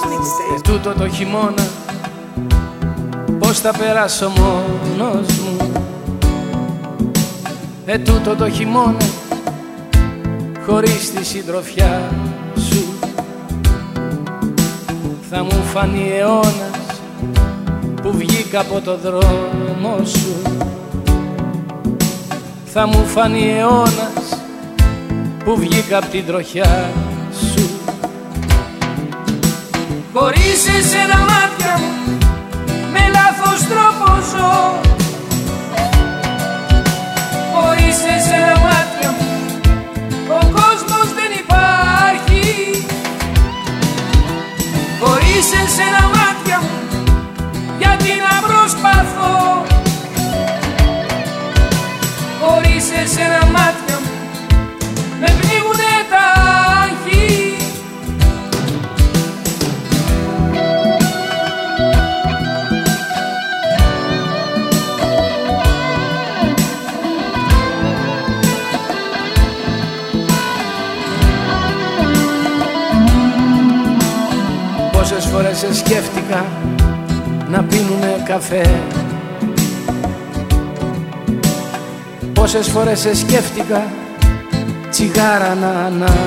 Ε, τούτο το χειμώνα Πώς θα περάσω μόνος μου. Ε, τούτο το χειμώνα Χωρίς τη συντροφιά σου. Θα μου φανεί αιώνας Που βγήκα από το δρόμο σου. Θα μου φανεί αιώνας Που βγήκα από την τροχιά σου Χωρίς εσένα μάτια μου Με λάθος τρόπο ζω. Χωρίς εσένα μάτια μου Ο κόσμος δεν υπάρχει. Χωρίς εσένα μάτια μου Γιατί να προσπαθώ. Χωρίς εσένα μάτια μου φορές σε σκέφτηκα να πίνουνε καφέ. Πόσες φορές σε σκέφτηκα τσιγάρα να ανάβεις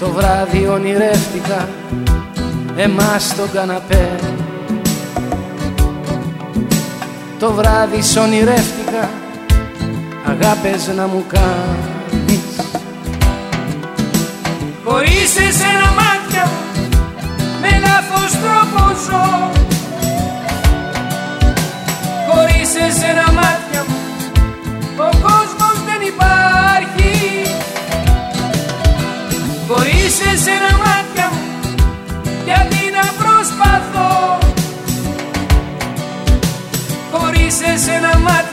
Το βράδυ ονειρεύτηκα εμάς στον καναπέ. Το βράδυ σ' ονειρεύτηκα αγάπες να μου κάνεις Χωρίς εσένα μάτια με λάθος τρόπο ζω. Χωρίς εσένα μάτια μου ο κόσμος δεν υπάρχει. Χωρίς εσένα μάτια μου γιατί να προσπαθώ. Χωρίς εσένα μάτια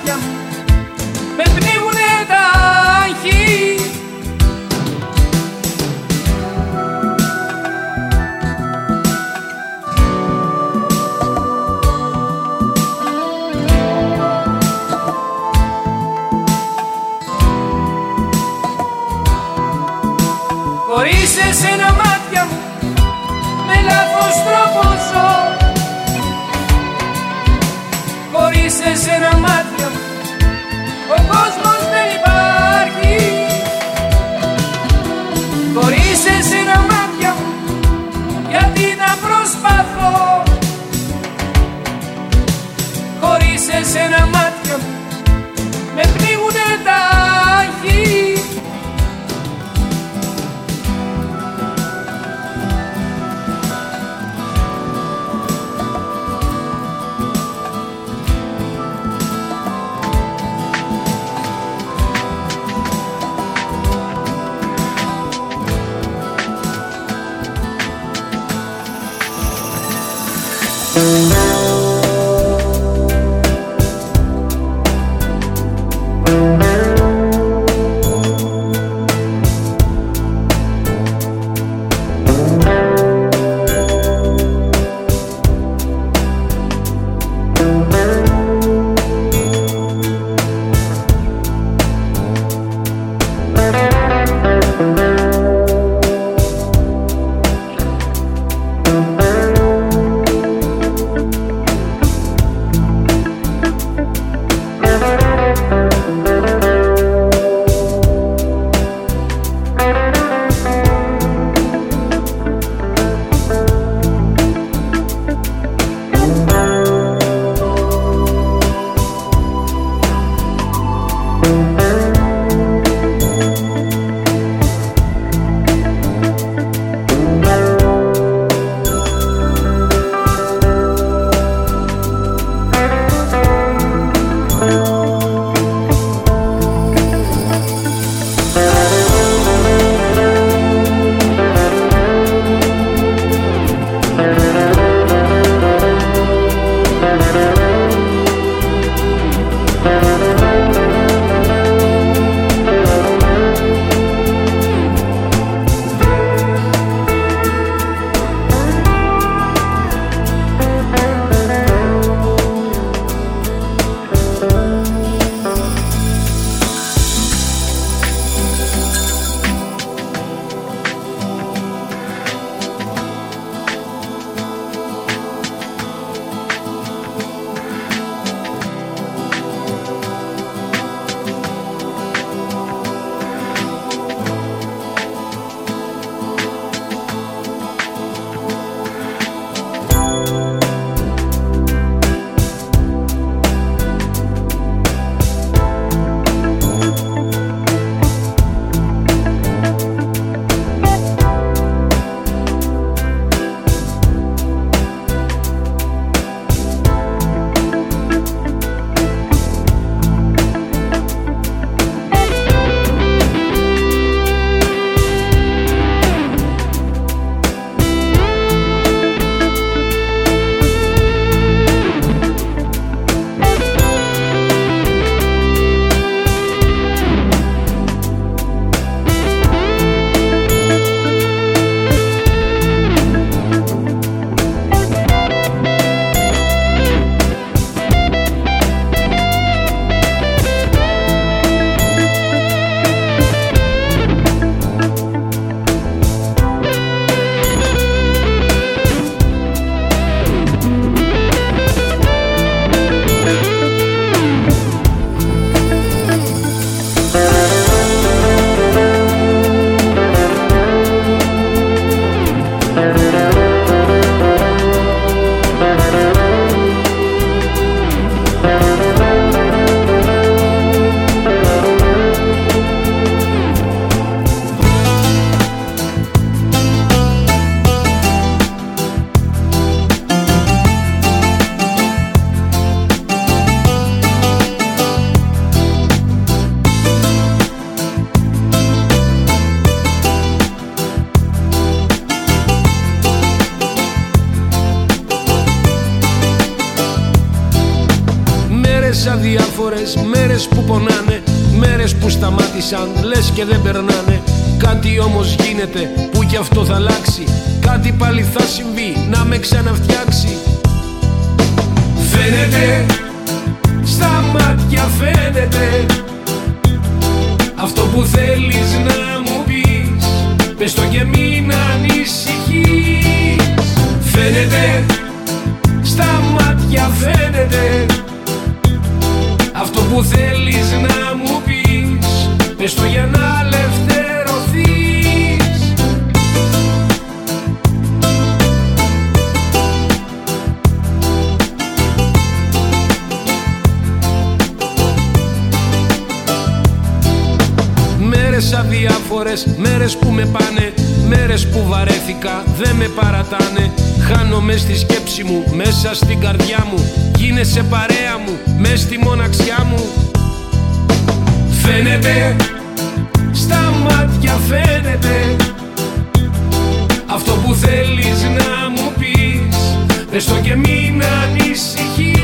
Αυτό που θέλεις να μου πεις Πες το και μην ανησυχείς.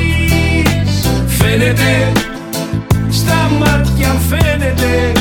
Φαίνεται Στα μάτια φαίνεται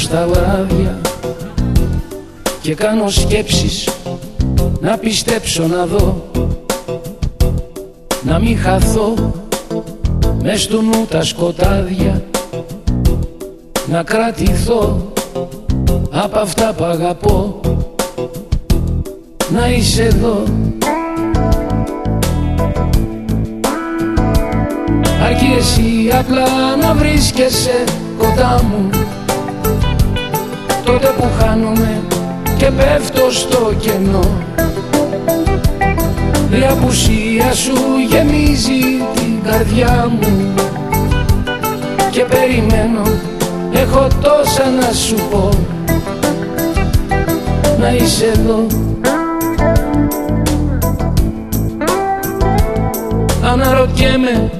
στα βράδια και κάνω σκέψεις να πιστέψω να δω να μην χαθώ μες στο νου τα σκοτάδια να κρατηθώ από αυτά που αγαπώ να είσαι εδώ. Αρκεί εσύ απλά να βρίσκεσαι κοντά μου Τότε που χάνομαι και πέφτω στο κενό. Η απουσία σου γεμίζει την καρδιά μου Και περιμένω, έχω τόσα να σου πω. Να είσαι εδώ. Αναρωτιέμαι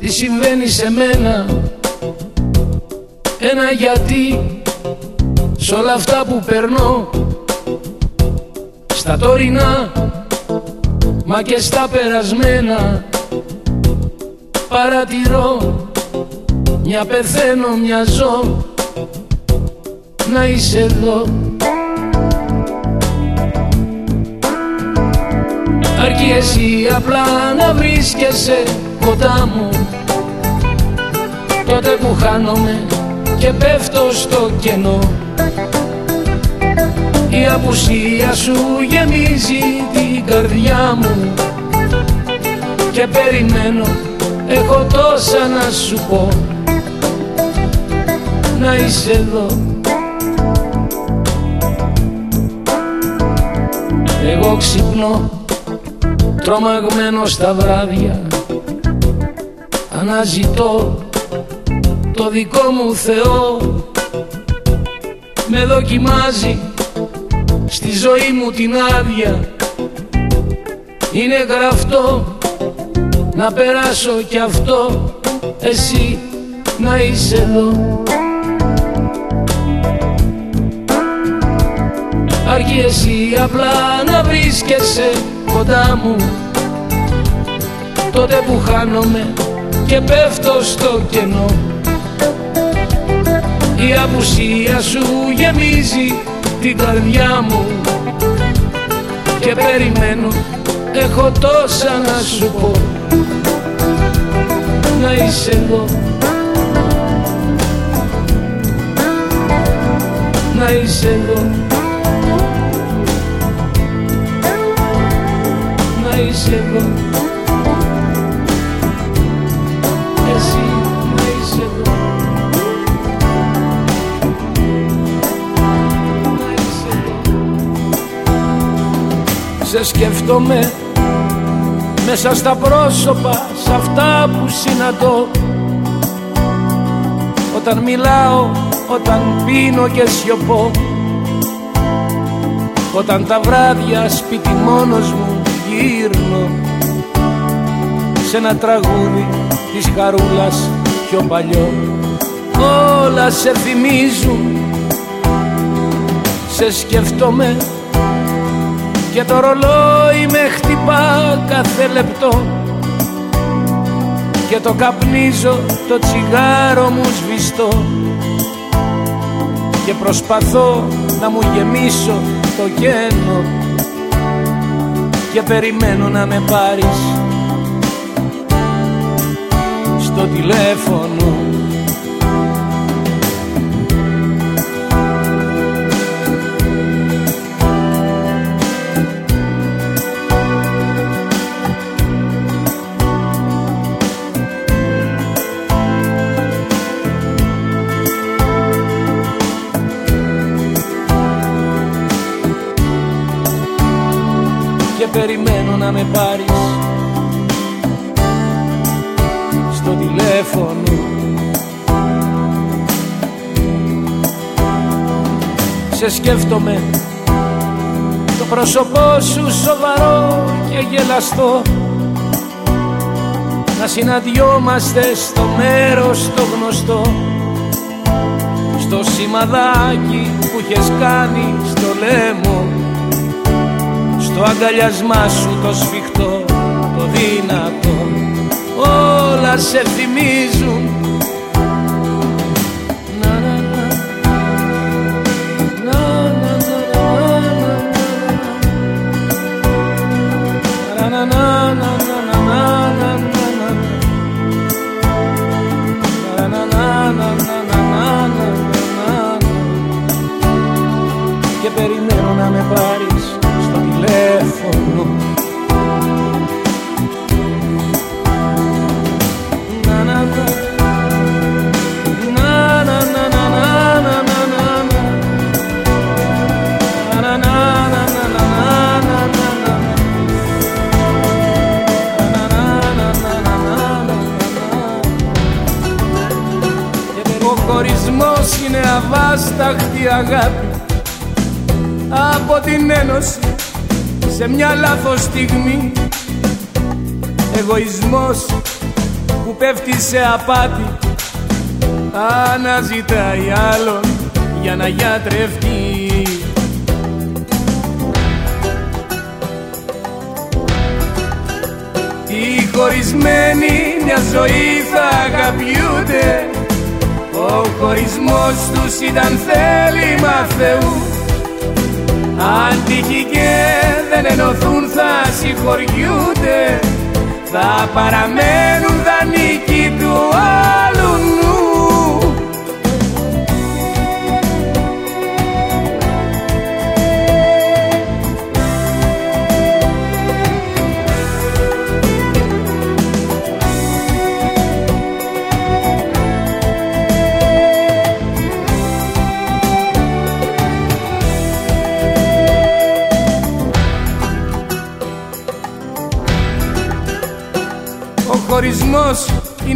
τι συμβαίνει σε μένα. Ένα γιατί Σ' όλα αυτά που περνώ Στα τωρινά Μα και στα περασμένα Παρατηρώ Μια πεθαίνω μια ζω Να είσαι εδώ. Αρκεί εσύ απλά να βρίσκεσαι κοντά μου. Τότε που χάνομαι και πέφτω στο κενό η απουσία σου γεμίζει την καρδιά μου. Και περιμένω έχω τόσα να σου πω. Να είσαι εδώ. Εγώ ξυπνώ τρομαγμένο στα βράδια. Αναζητώ το δικό μου Θεό με δοκιμάζει στη ζωή μου την άδεια. Είναι γραφτό να περάσω κι αυτό εσύ να είσαι εδώ. Αρκεί εσύ απλά να βρίσκεσαι κοντά μου. Τότε που χάνομαι και πέφτω στο κενό η απουσία σου γεμίζει την καρδιά μου. Και περιμένω έχω τόσα να σου πω. Να είσαι εδώ να είσαι εδώ να είσαι εδώ σε σκέφτομαι μέσα στα πρόσωπα σ' αυτά που συναντώ. Όταν μιλάω, όταν πίνω και σιωπώ. Όταν τα βράδια σπίτι μόνος μου γύρνω. Σε ένα τραγούδι της χαρούλας πιο παλιό. Όλα σε θυμίζουν. Σε σκέφτομαι και το ρολόι με χτυπά κάθε λεπτό. Και το καπνίζω το τσιγάρο μου σβηστό. Και προσπαθώ να μου γεμίσω το γένο. Και περιμένω να με πάρεις στο τηλέφωνο περιμένω να με πάρεις. Στο τηλέφωνο. Σε σκέφτομαι. Το πρόσωπό σου σοβαρό και γελαστό. Να συναντιόμαστε στο μέρος το γνωστό. Στο σημαδάκι που είχες κάνει στο λέμο στο αγκαλιασμά σου το σφιχτό, το δυνατό. Όλα σε θυμίζουν αβάσταχτη αγάπη από την ένωση σε μια λάθος στιγμή. Εγωισμός που πέφτει σε απάτη αναζητάει άλλον για να γιατρευτεί. Οι χωρισμένοι μια ζωή θα αγαπιούνται Ο χωρισμός τους ήταν θέλημα Θεού. Αν τύχει και δεν ενωθούν θα συγχωριούνται. Θα παραμένουν δανεικοί του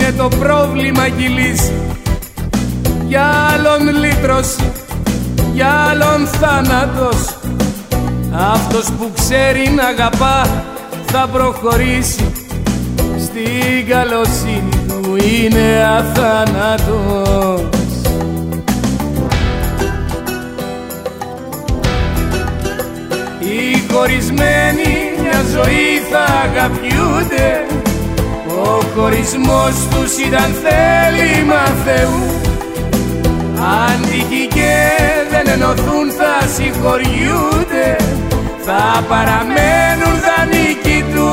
είναι το πρόβλημα και η λύση Για άλλον λύτρωση, για άλλον θάνατος. Αυτός που ξέρει να αγαπά θα προχωρήσει Στην καλοσύνη του είναι αθάνατος. Οι χωρισμένοι μια ζωή θα αγαπιούνται Ο χωρισμός τους ήταν θέλημα Θεού Αν τύχει και δεν ενωθούν θα συγχωριούνται. Θα παραμένουν δανεικοί του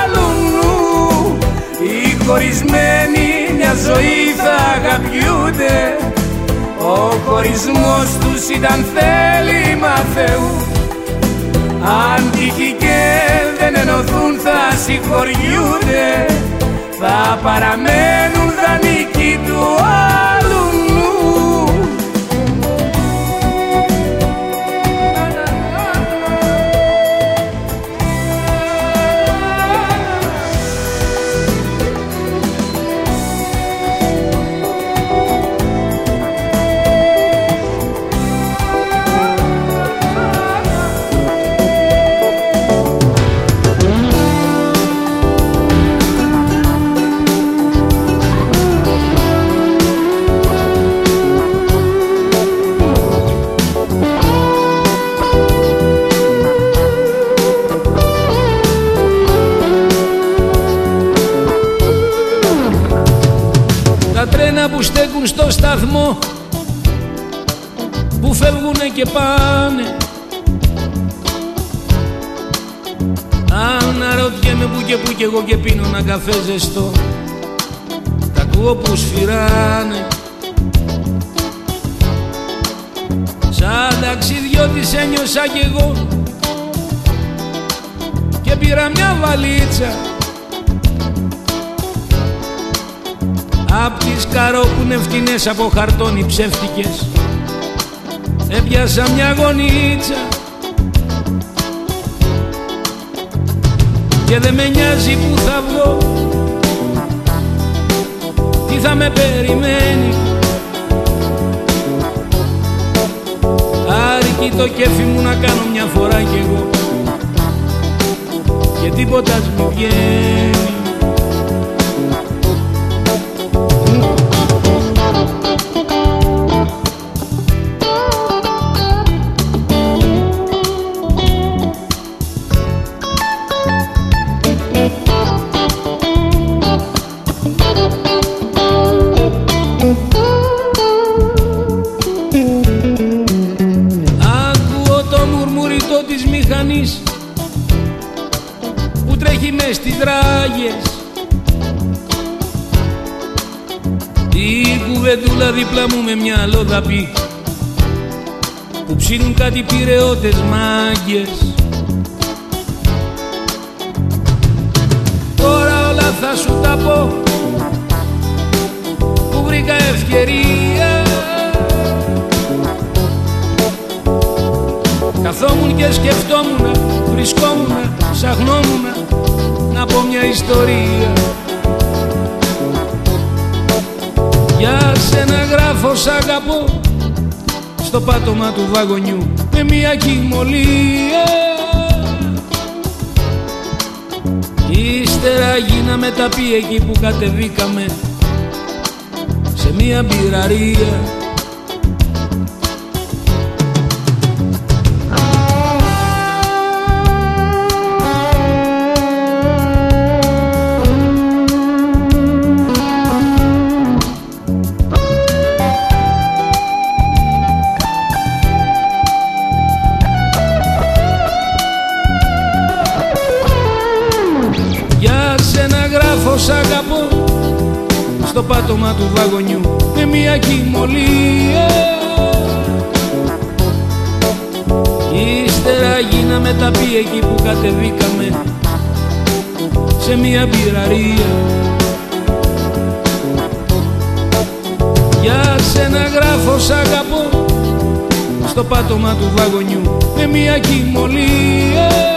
άλλου νου. Οι χωρισμένοι μια ζωή θα αγαπιούνται. Ο χωρισμός τους ήταν θέλημα Θεού αν τύχει και δεν ενωθούν θα συγχωριούνται Θα παραμένουν δανεικοί του σταθμό που φεύγουνε και πάνε. Αναρωτιέμαι που και που κι εγώ και πίνω ένα καφέ ζεστό. Τα ακούω που σφυράνε. Σαν ταξιδιώτης ένιωσα κι εγώ. Και πήρα μια βαλίτσα τις καρόπουνε φτηνές από χαρτόνι ψεύτικες. Έπιασα μια γονίτσα. Και δεν με νοιάζει που θα βγω. Τι θα με περιμένει. Άρικη το κέφι μου να κάνω μια φορά κι εγώ. Και τίποτα μου βγαίνει που ψήνουν κάτι πυρεώτες μάγκες. Τώρα όλα θα σου τα πω που βρήκα ευκαιρία. Καθόμουν και σκεφτόμουν, βρισκόμουν, ψαχνόμουν να πω μια ιστορία σένα γράφω σ' αγαπώ. Στο πάτωμα του βαγονιού με μια κοιμωλία Ύστερα γίναμε τα πει εκεί που κατεβήκαμε. Σε μια μπειραρία πάτωμα του βαγονιού. Με μια κοιμωλία. Ύστερα γίναμε τα πει εκεί που κατεβήκαμε. Σε μια πυραρία. Για σένα γράφω σ' αγαπώ. Στο πάτωμα του βαγονιού. Με μια κοιμωλία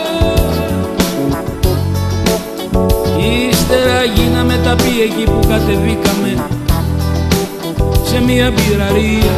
Ύστερα γίναμε τα πει εκεί που κατεβήκαμε. Σε μια πυραρία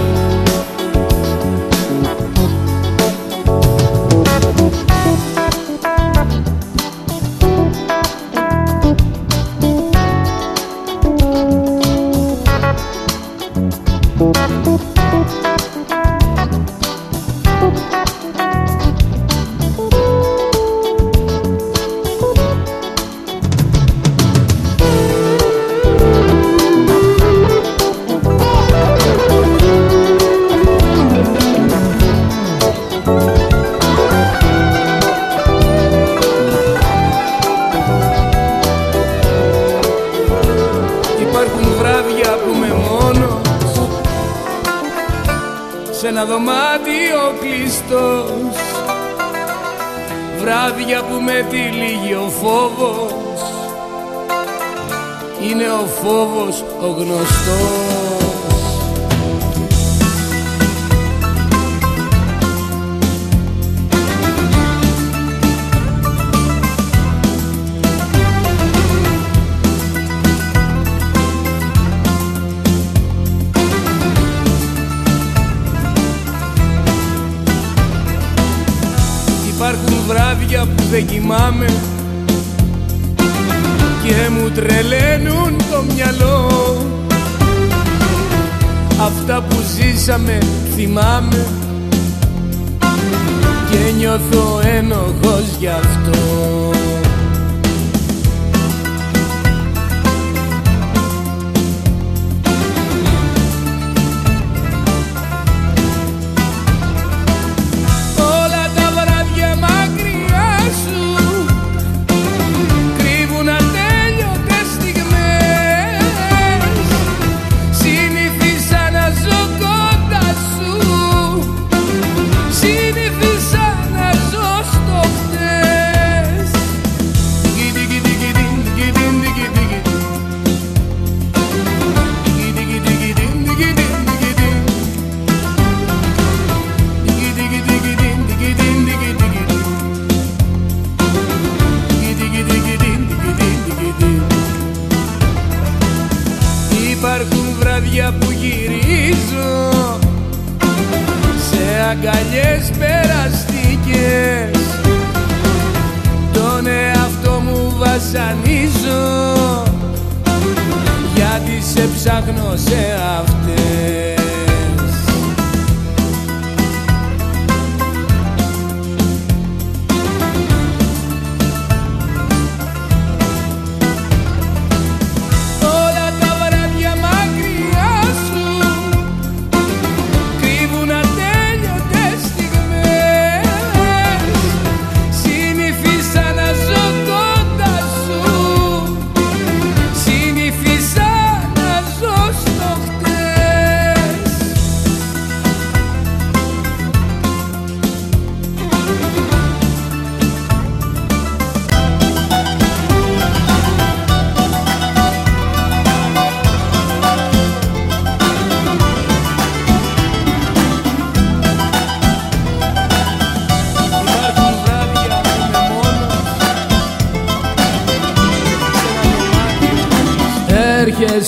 ο γνωστός. Υπάρχουν βράδια που δεν κοιμάμαι και μου τρελαίνουν το μυαλό αυτά που ζήσαμε θυμάμαι. Και νιώθω ένοχος γι' αυτό.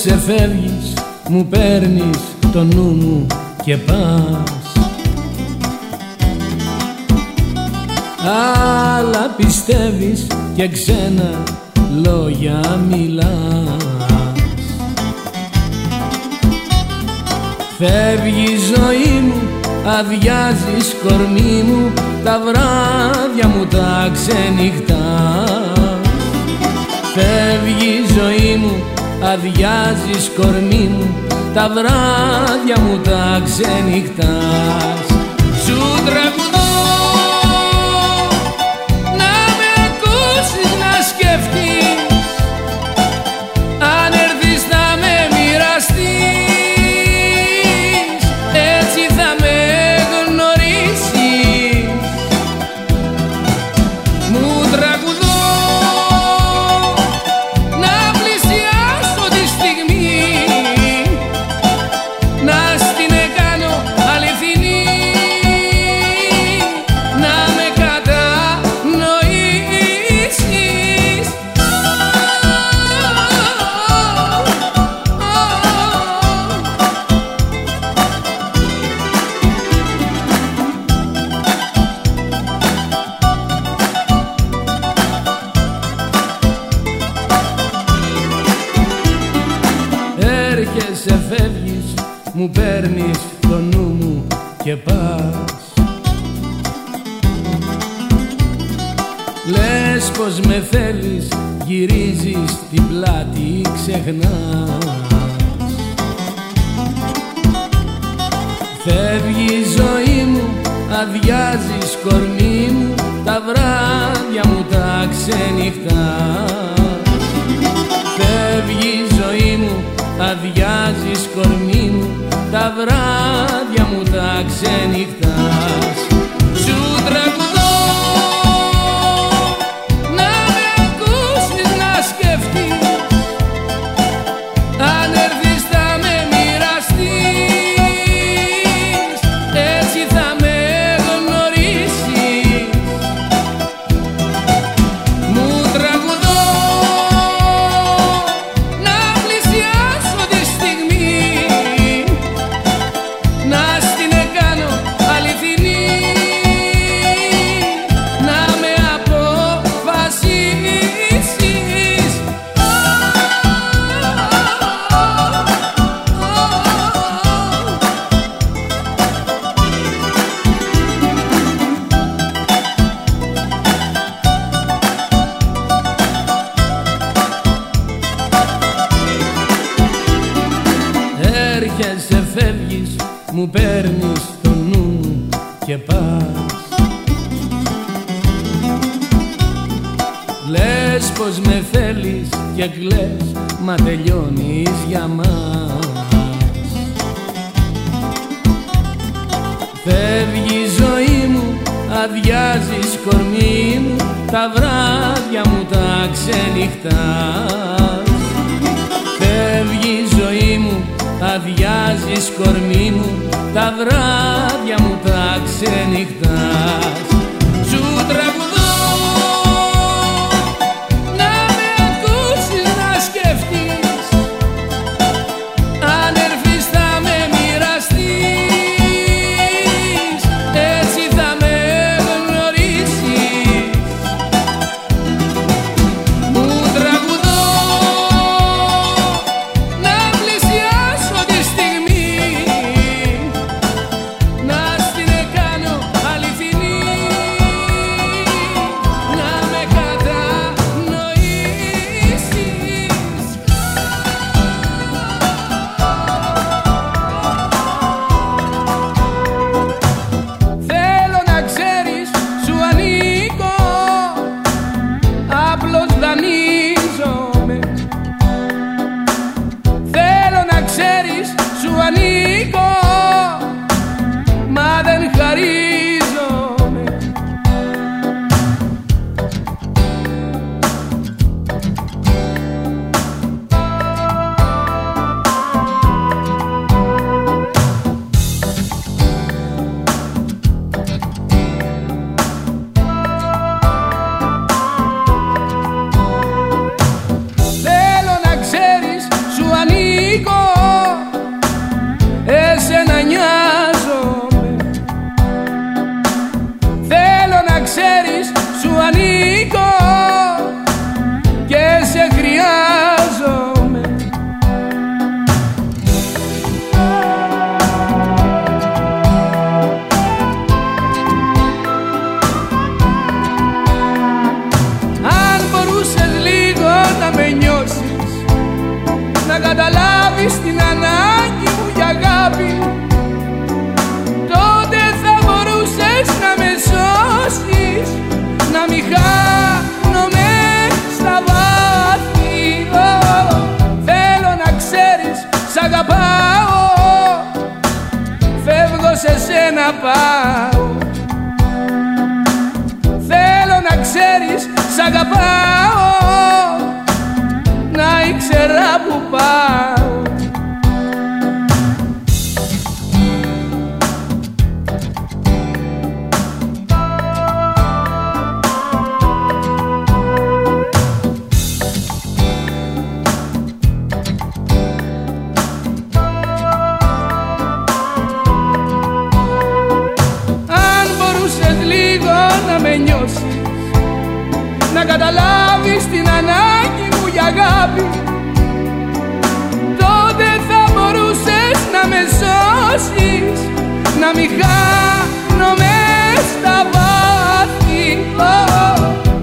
ξεφεύγεις μου παίρνεις το νου μου και πας. Άλλα πιστεύεις και ξένα λόγια μιλάς. Φεύγεις η ζωή μου, αδειάζεις κορμί μου Τα βράδια μου τα ξενυχτάς. Φεύγεις η ζωή μου, αδειάζεις κορμί τα βράδια μου τα ξενυχτάς. Σου τραγουδά rico. Αγαπάω. Θέλω να ξέρεις σ' αγαπάω. Να ήξερα που πάω σώσεις να μην χάνω μες στα βάθη.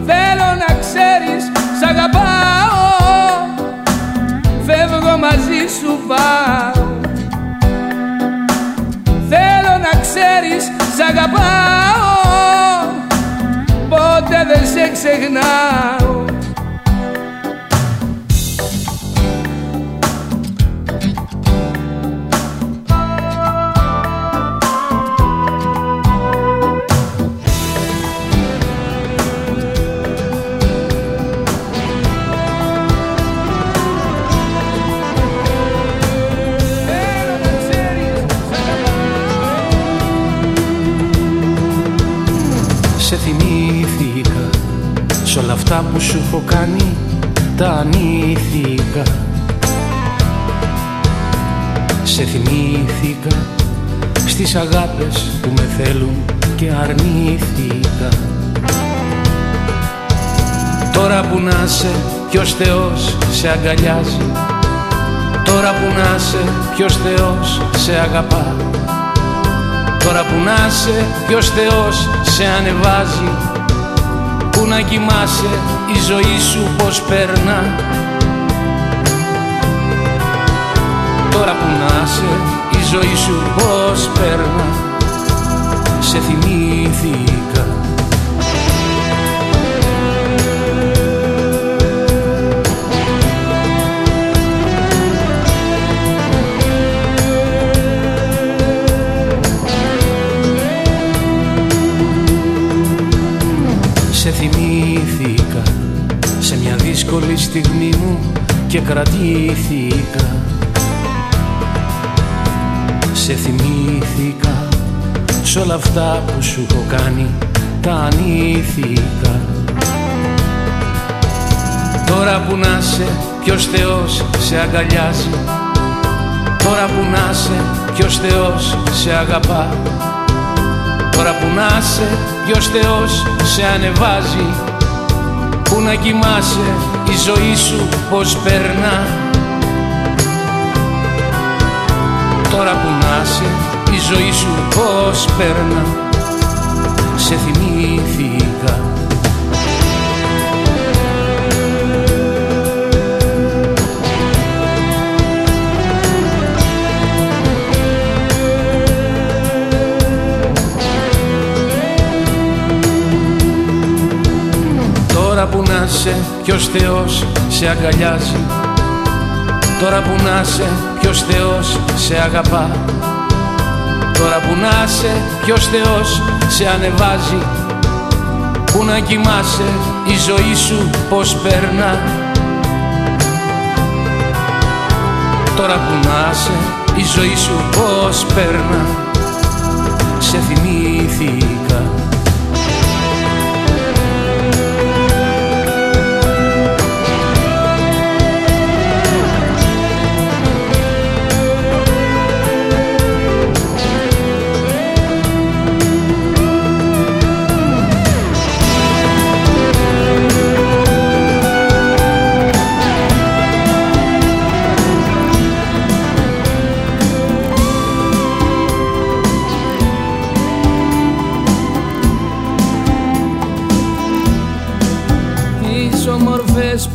Θέλω να ξέρεις σ' αγαπάω. Φεύγω μαζί σου πάω Θέλω να ξέρεις σ' αγαπάω. Ποτέ δεν σε ξεχνάω που σου έχω κάνει τα ανήθηκα Σε θυμήθηκα στις αγάπες που με θέλουν και αρνήθηκα. Τώρα που να σε ποιος Θεός σε αγκαλιάζει. Τώρα που να σε ποιος Θεός σε αγαπά. Τώρα που να σε ποιος Θεός σε ανεβάζει Πού να κοιμάσαι η ζωή σου πως περνά. Τώρα που να σε η ζωή σου πως περνά. Σε θυμήθηκα και κρατήθηκα. Σε θυμήθηκα σ' όλα αυτά που σου έχω κάνει τα ανήθηκα. Τώρα που να σε ποιος Θεός σε αγκαλιάζει. Τώρα που να σε ποιος Θεός σε αγαπά. Τώρα που να σε ποιος Θεός σε ανεβάζει Πού να κοιμάσαι η ζωή σου πως περνά. Τώρα που να σε η ζωή σου πως περνά. Σε θυμήθηκα Τώρα που να σε ποιος Θεός σε αγκαλιάζει. Τώρα που να σε ποιος Θεός σε αγαπά. Τώρα που να σε ποιος Θεός σε ανεβάζει. Που να κοιμάσαι η ζωή σου πως περνά. Τώρα που να σε η ζωή σου πως περνά. Σε θυμήθηκα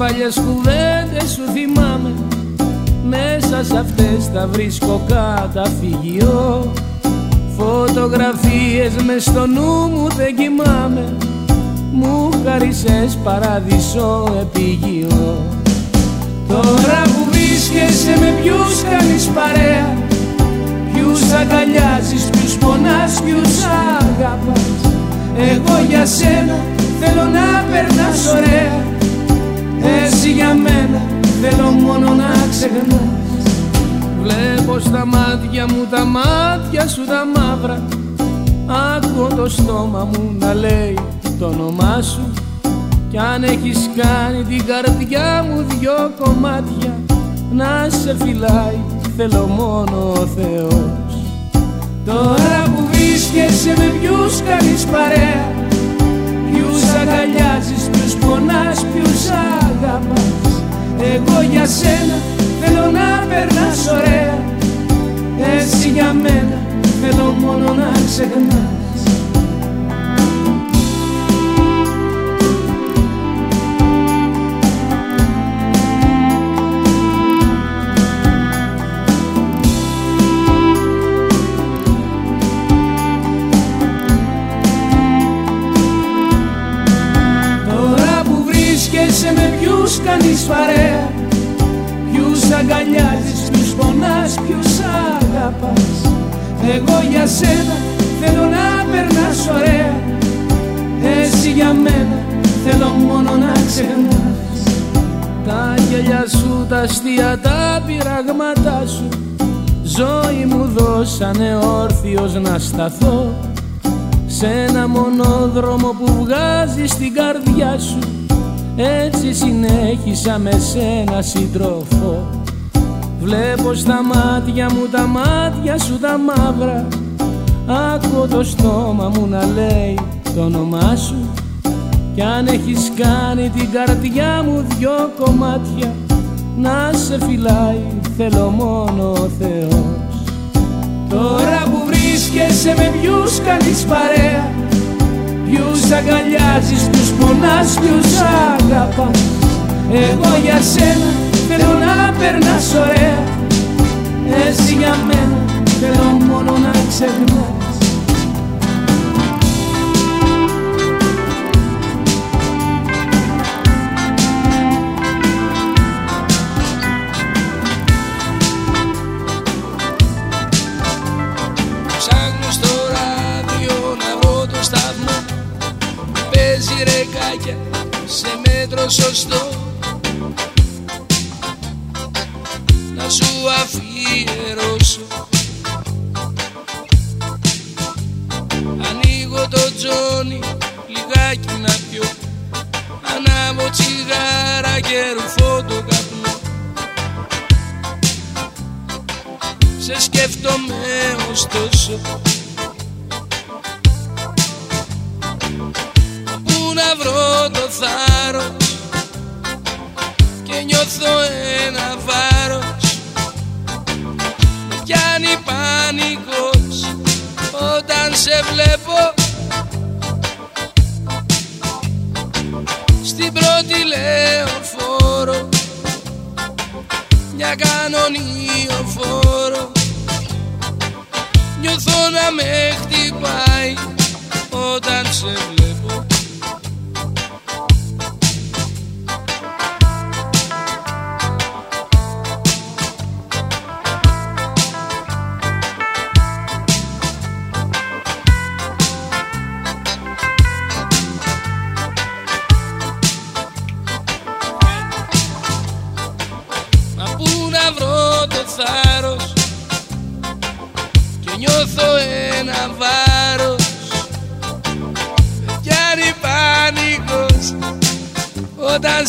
παλιές κουβέντες σου θυμάμαι. Μέσα σε αυτές θα βρίσκω καταφυγείο Φωτογραφίες μες στο νου μου δεν κοιμάμαι. Μου χαρίσες παράδεισο επίγειο. Τώρα που βρίσκεσαι με ποιους κάνεις παρέα Ποιου Ποιους αγκαλιάζεις, ποιους πονάς, ποιους αγαπάς. Εγώ για σένα θέλω να περνάς ωραία Εσύ για μένα θέλω μόνο να ξεχνάς. Βλέπω στα μάτια μου τα μάτια σου τα μαύρα. Ακούω το στόμα μου να λέει το όνομά σου. Κι αν έχεις κάνει την καρδιά μου δυο κομμάτια Να σε φυλάει θέλω μόνο ο Θεός. Τώρα που βρίσκεσαι με ποιους κάνεις παρέα Ποιους αγκαλιάζεις, ποιους πονάς, ποιους αγαπάς Εγώ για σένα θέλω να περνάς ωραία. Εσύ για μένα θέλω μόνο να ξεχνάς κάνεις παρέα. Ποιους αγκαλιάζεις, ποιους πονάς, ποιους αγαπάς. Εγώ για σένα θέλω να περνάς ωραία. Εσύ για μένα θέλω μόνο να ξεχνάς. Τα γελιά σου, τα αστεία, τα πειραγματά σου Ζωή μου δώσανε όρθιος να σταθώ. Σε ένα μονόδρομο που βγάζει στην καρδιά σου έτσι συνέχισα με σένα συντροφό Βλέπω στα μάτια μου τα μάτια σου τα μαύρα. Άκω το στόμα μου να λέει το όνομά σου. Κι αν έχεις κάνει την καρδιά μου δυο κομμάτια Να σε φυλάει θέλω μόνο ο Θεός. Τώρα που βρίσκεσαι με ποιους κάνεις παρέα Ποιους αγκαλιάζεις, ποιους πονάς, ποιους αγαπάς. Εγώ για σένα θέλω να περνάς ωραία. Εσύ για μένα θέλω μόνο να ξεχνάς σωστό. Να σου αφιερώσω. Ανοίγω το τζόνι λιγάκι να πιω. Ανάβω τσιγάρα και ρουφώ το καπνό. Σε σκέφτομαι ωστόσο. Πού να βρω το θάρρος νιώθω ένα βάρος. Με πιάνει πανικός όταν σε βλέπω Στην πρώτη λεωφόρο Μια κανονίο φόρο. Νιώθω να με χτυπάει όταν σε βλέπω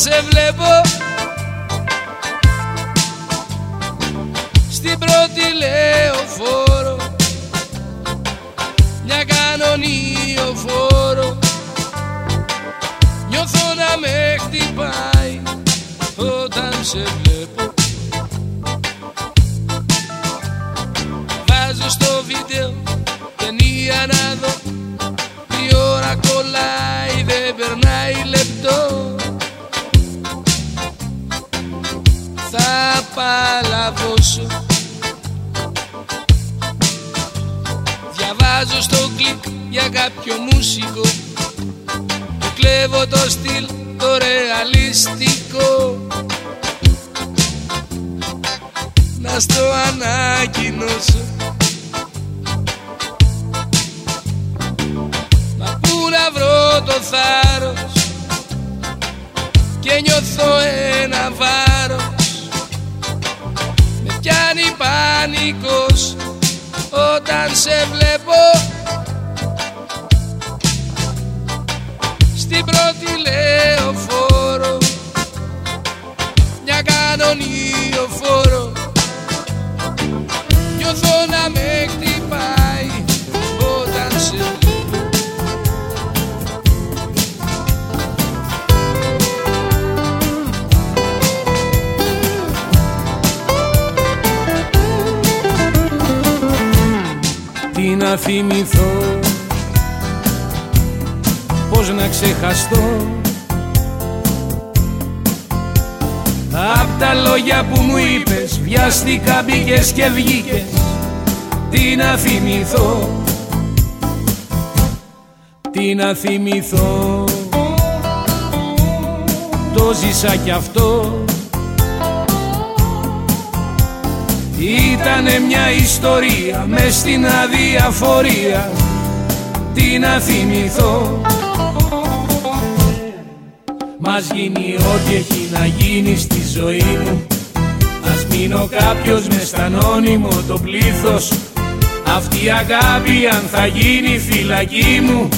σε βλέπω. Στην πρώτη λεωφόρο Μια κανονίο φόρο. Νιώθω να με χτυπάει Όταν σε βλέπω για κάποιο μουσικό. Του κλέβω το στυλ το ρεαλιστικό. Να στο ανακοινώσω. Μα πού βρω το θάρρος Και νιώθω ένα βάρος. Με πιάνει πανικός όταν σε βλέπω. Λεωφόρο μια κανονίο φόρο. Νιώθω να με χτυπάει όταν σε βλέπω Τι να θυμηθώ Πώς να ξεχαστώ Απ' τα λόγια που μου είπες Βιάστηκα μπήκες και βγήκες. Τι να θυμηθώ Τι να θυμηθώ. Το ζήσα κι αυτό. Ήτανε μια ιστορία μες στην αδιαφορία. Τι να θυμηθώ Μας γίνει ό,τι έχει να γίνει στη ζωή μου. Ας μείνω κάποιος μες στανόνιμο το πλήθος. Αυτή η αγάπη αν θα γίνει φυλακή μου.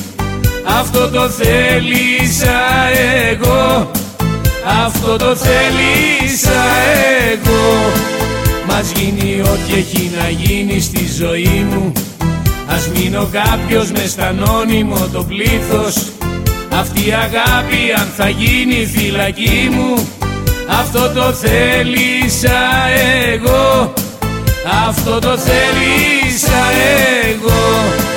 Αυτό το θέλησα εγώ. Αυτό το θέλησα εγώ. Μας γίνει ό,τι έχει να γίνει στη ζωή μου. Ας μείνω κάποιος μες στανόνιμο το πλήθος Αυτή η αγάπη αν θα γίνει φυλακή μου Αυτό το θέλησα εγώ. Αυτό το θέλησα εγώ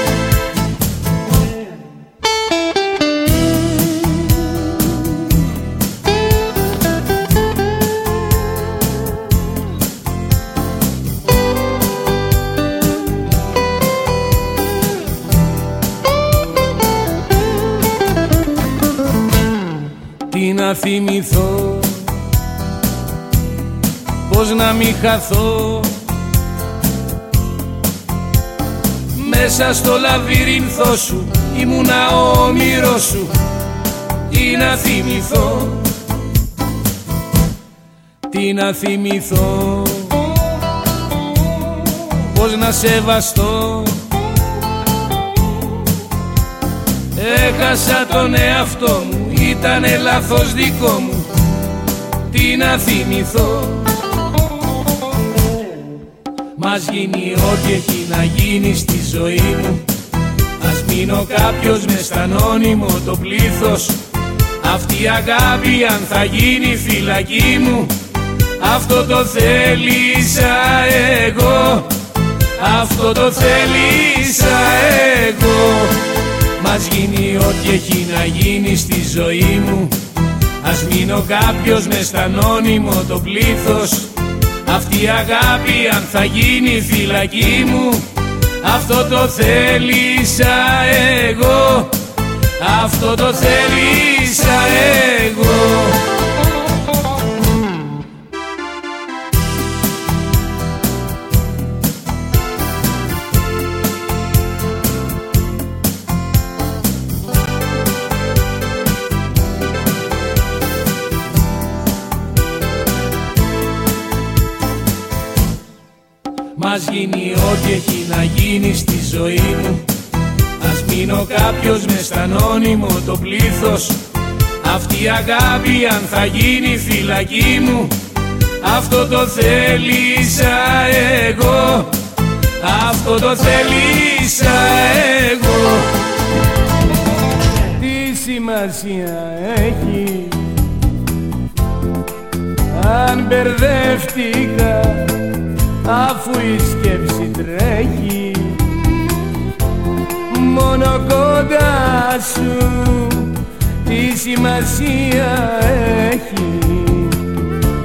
θυμηθώ Πώς να μη χαθώ. Μέσα στο λαβύρινθό σου Ήμουνα ο όνειρός σου Τι να θυμηθώ. Τι να θυμηθώ. Πώς να σεβαστώ. Έχασα τον εαυτό μου, ήτανε λάθος δικό μου Τι να θυμηθώ. Μας γίνει ό,τι έχει να γίνει στη ζωή μου. Ας μείνω κάποιος μες στανόνιμο το πλήθος. Αυτή η αγάπη αν θα γίνει φυλακή μου Αυτό το θέλησα εγώ. Αυτό το θέλησα εγώ μας γίνει ό,τι έχει να γίνει στη ζωή μου. Ας μείνω κάποιος μες στανόνιμο το πλήθος. Αυτή η αγάπη αν θα γίνει φυλακή μου. Αυτό το θέλησα εγώ. Αυτό το θέλησα εγώ Μας γίνει ό,τι έχει να γίνει στη ζωή μου. Ας μείνω κάποιος μες στανόνιμο το πλήθος. Αυτή η αγάπη αν θα γίνει φυλακή μου. Αυτό το θέλησα εγώ. Αυτό το θέλησα εγώ. Τι σημασία έχει Αν μπερδεύτηκα αφού η σκέψη τρέχει μόνο κοντά σου τι σημασία έχει.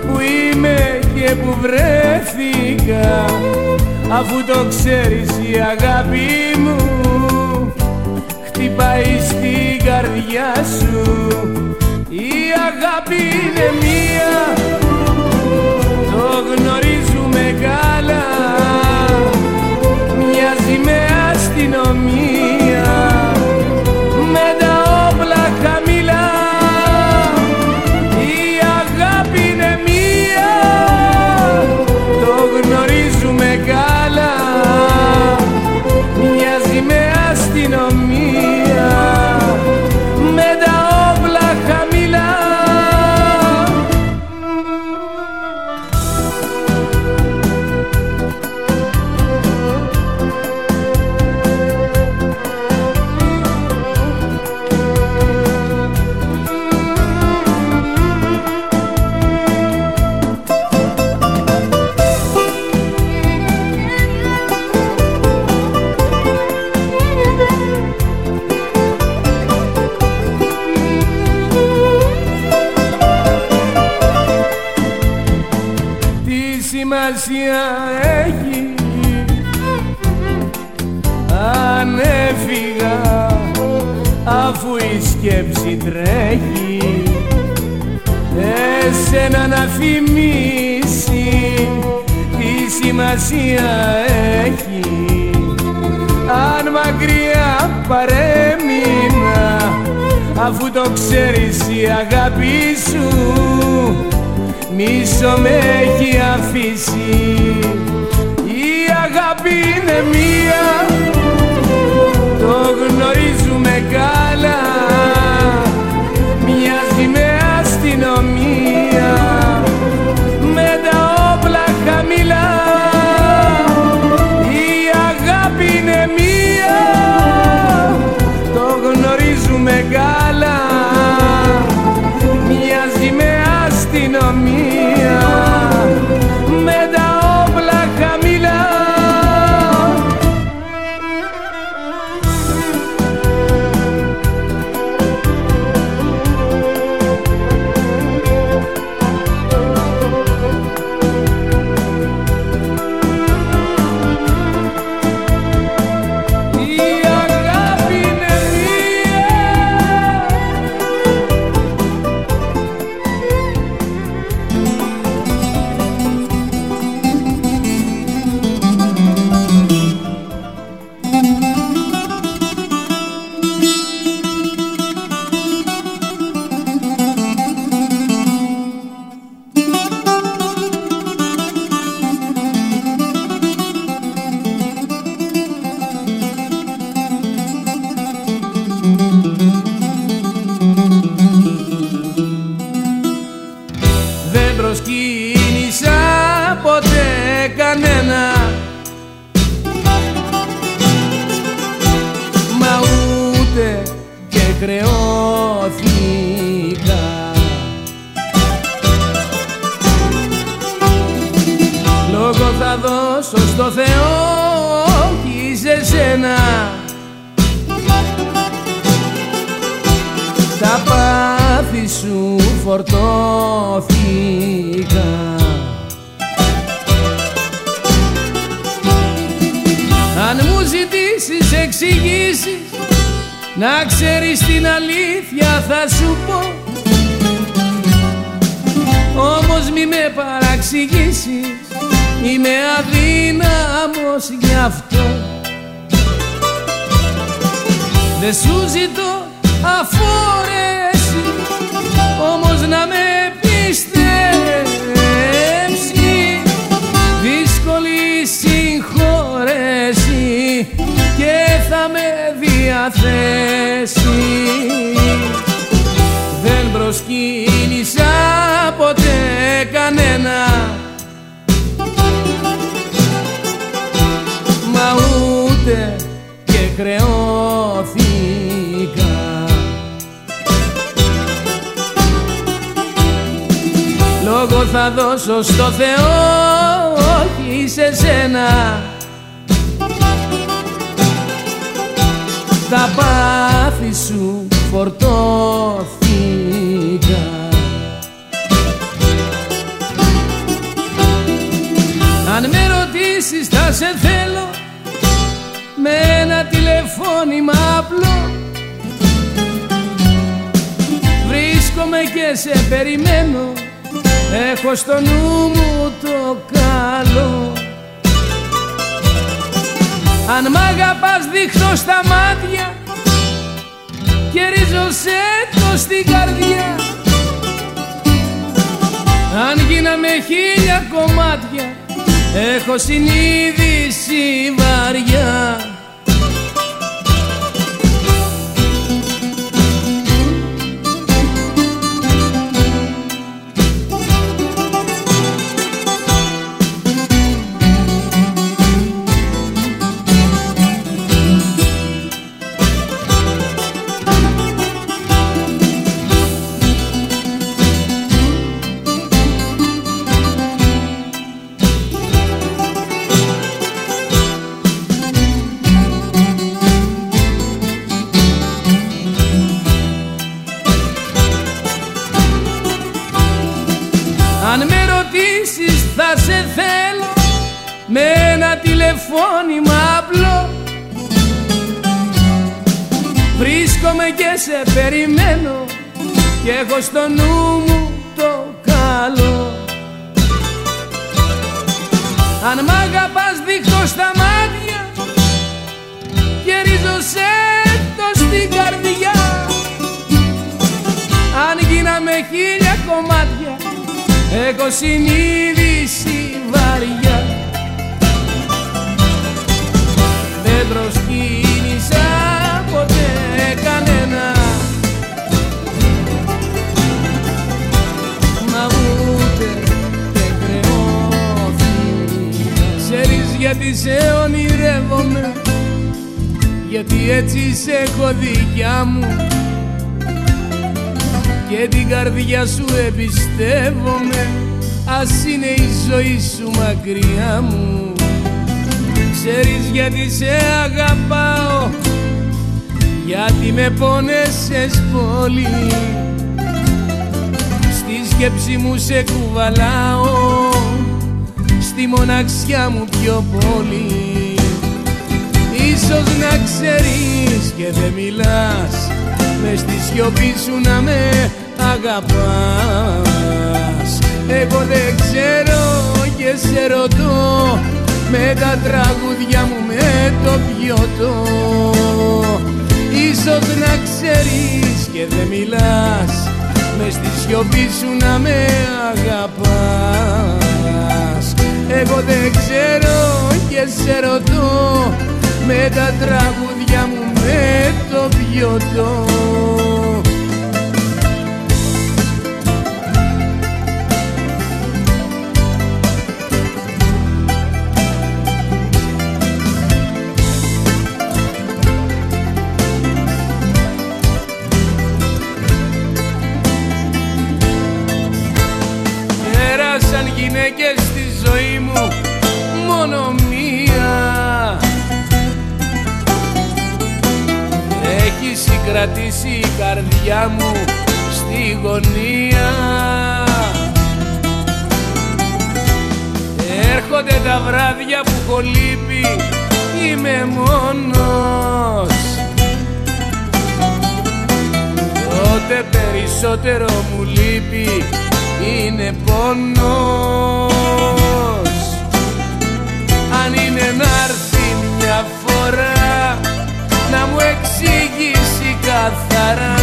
Που είμαι και που βρέθηκα αφού το ξέρεις η αγάπη μου. Χτυπάει στην καρδιά σου η αγάπη είναι μία. Το γνωρίζουμε Μοιάζει με αστυνομία εσένα να θυμίσει τι σημασία έχει. Αν μακριά παρέμεινα αφού το ξέρεις η αγάπη σου μίσο με έχει αφήσει ούτε και χρεώθηκα. Λόγο θα δώσω στο Θεό όχι σε σένα. Τα πάθη σου φορτώθηκα. Αν με ρωτήσεις θα σε θέλω με ένα τηλεφώνημα απλό. Βρίσκομαι και σε περιμένω. Έχω στο νου μου το καλό. Αν μ' αγαπάς δείχνω στα μάτια Και ρίζωσέ το στην καρδιά. Αν γίναμε χίλια κομμάτια Έχω συνείδηση βαριά τηλεφώνημα απλό. Βρίσκομαι και σε περιμένω και έχω στο νου μου το καλό. Αν μ' αγαπάς δείχνω τα μάτια και ρίζωσέ το στην καρδιά. Αν γίναμε χίλια κομμάτια έχω συνείδηση βαριά προσκύνησα ποτέ κανένα. Μα ούτε δεν κρεώθηκα Ξέρεις γιατί σε ονειρεύομαι Γιατί έτσι σε έχω δικιά μου. Και την καρδιά σου εμπιστεύομαι ας είναι η ζωή σου μακριά μου Ξέρεις γιατί σε αγαπάω. Γιατί με πόνεσες πολύ. Στη σκέψη μου σε κουβαλάω. Στη μοναξιά μου πιο πολύ. Ίσως να ξέρεις και δεν μιλάς. Μες στη σιωπή σου να με αγαπάς. Εγώ δεν ξέρω και σε ρωτώ με τα τραγούδια μου με το πιωτό Ίσως να ξέρεις και δεν μιλάς μες στη σιωπή σου να με αγαπάς. Εγώ δεν ξέρω και σε ρωτώ με τα τραγούδια μου με το πιωτό Έχει συγκρατήσει η καρδιά μου στη γωνία. Έρχονται τα βράδια που έχω λείπει είμαι μόνος. Τότε περισσότερο μου λείπει είναι πόνος. Αν είναι να έρθει μια φορά να μου εξηγήσει καθαρά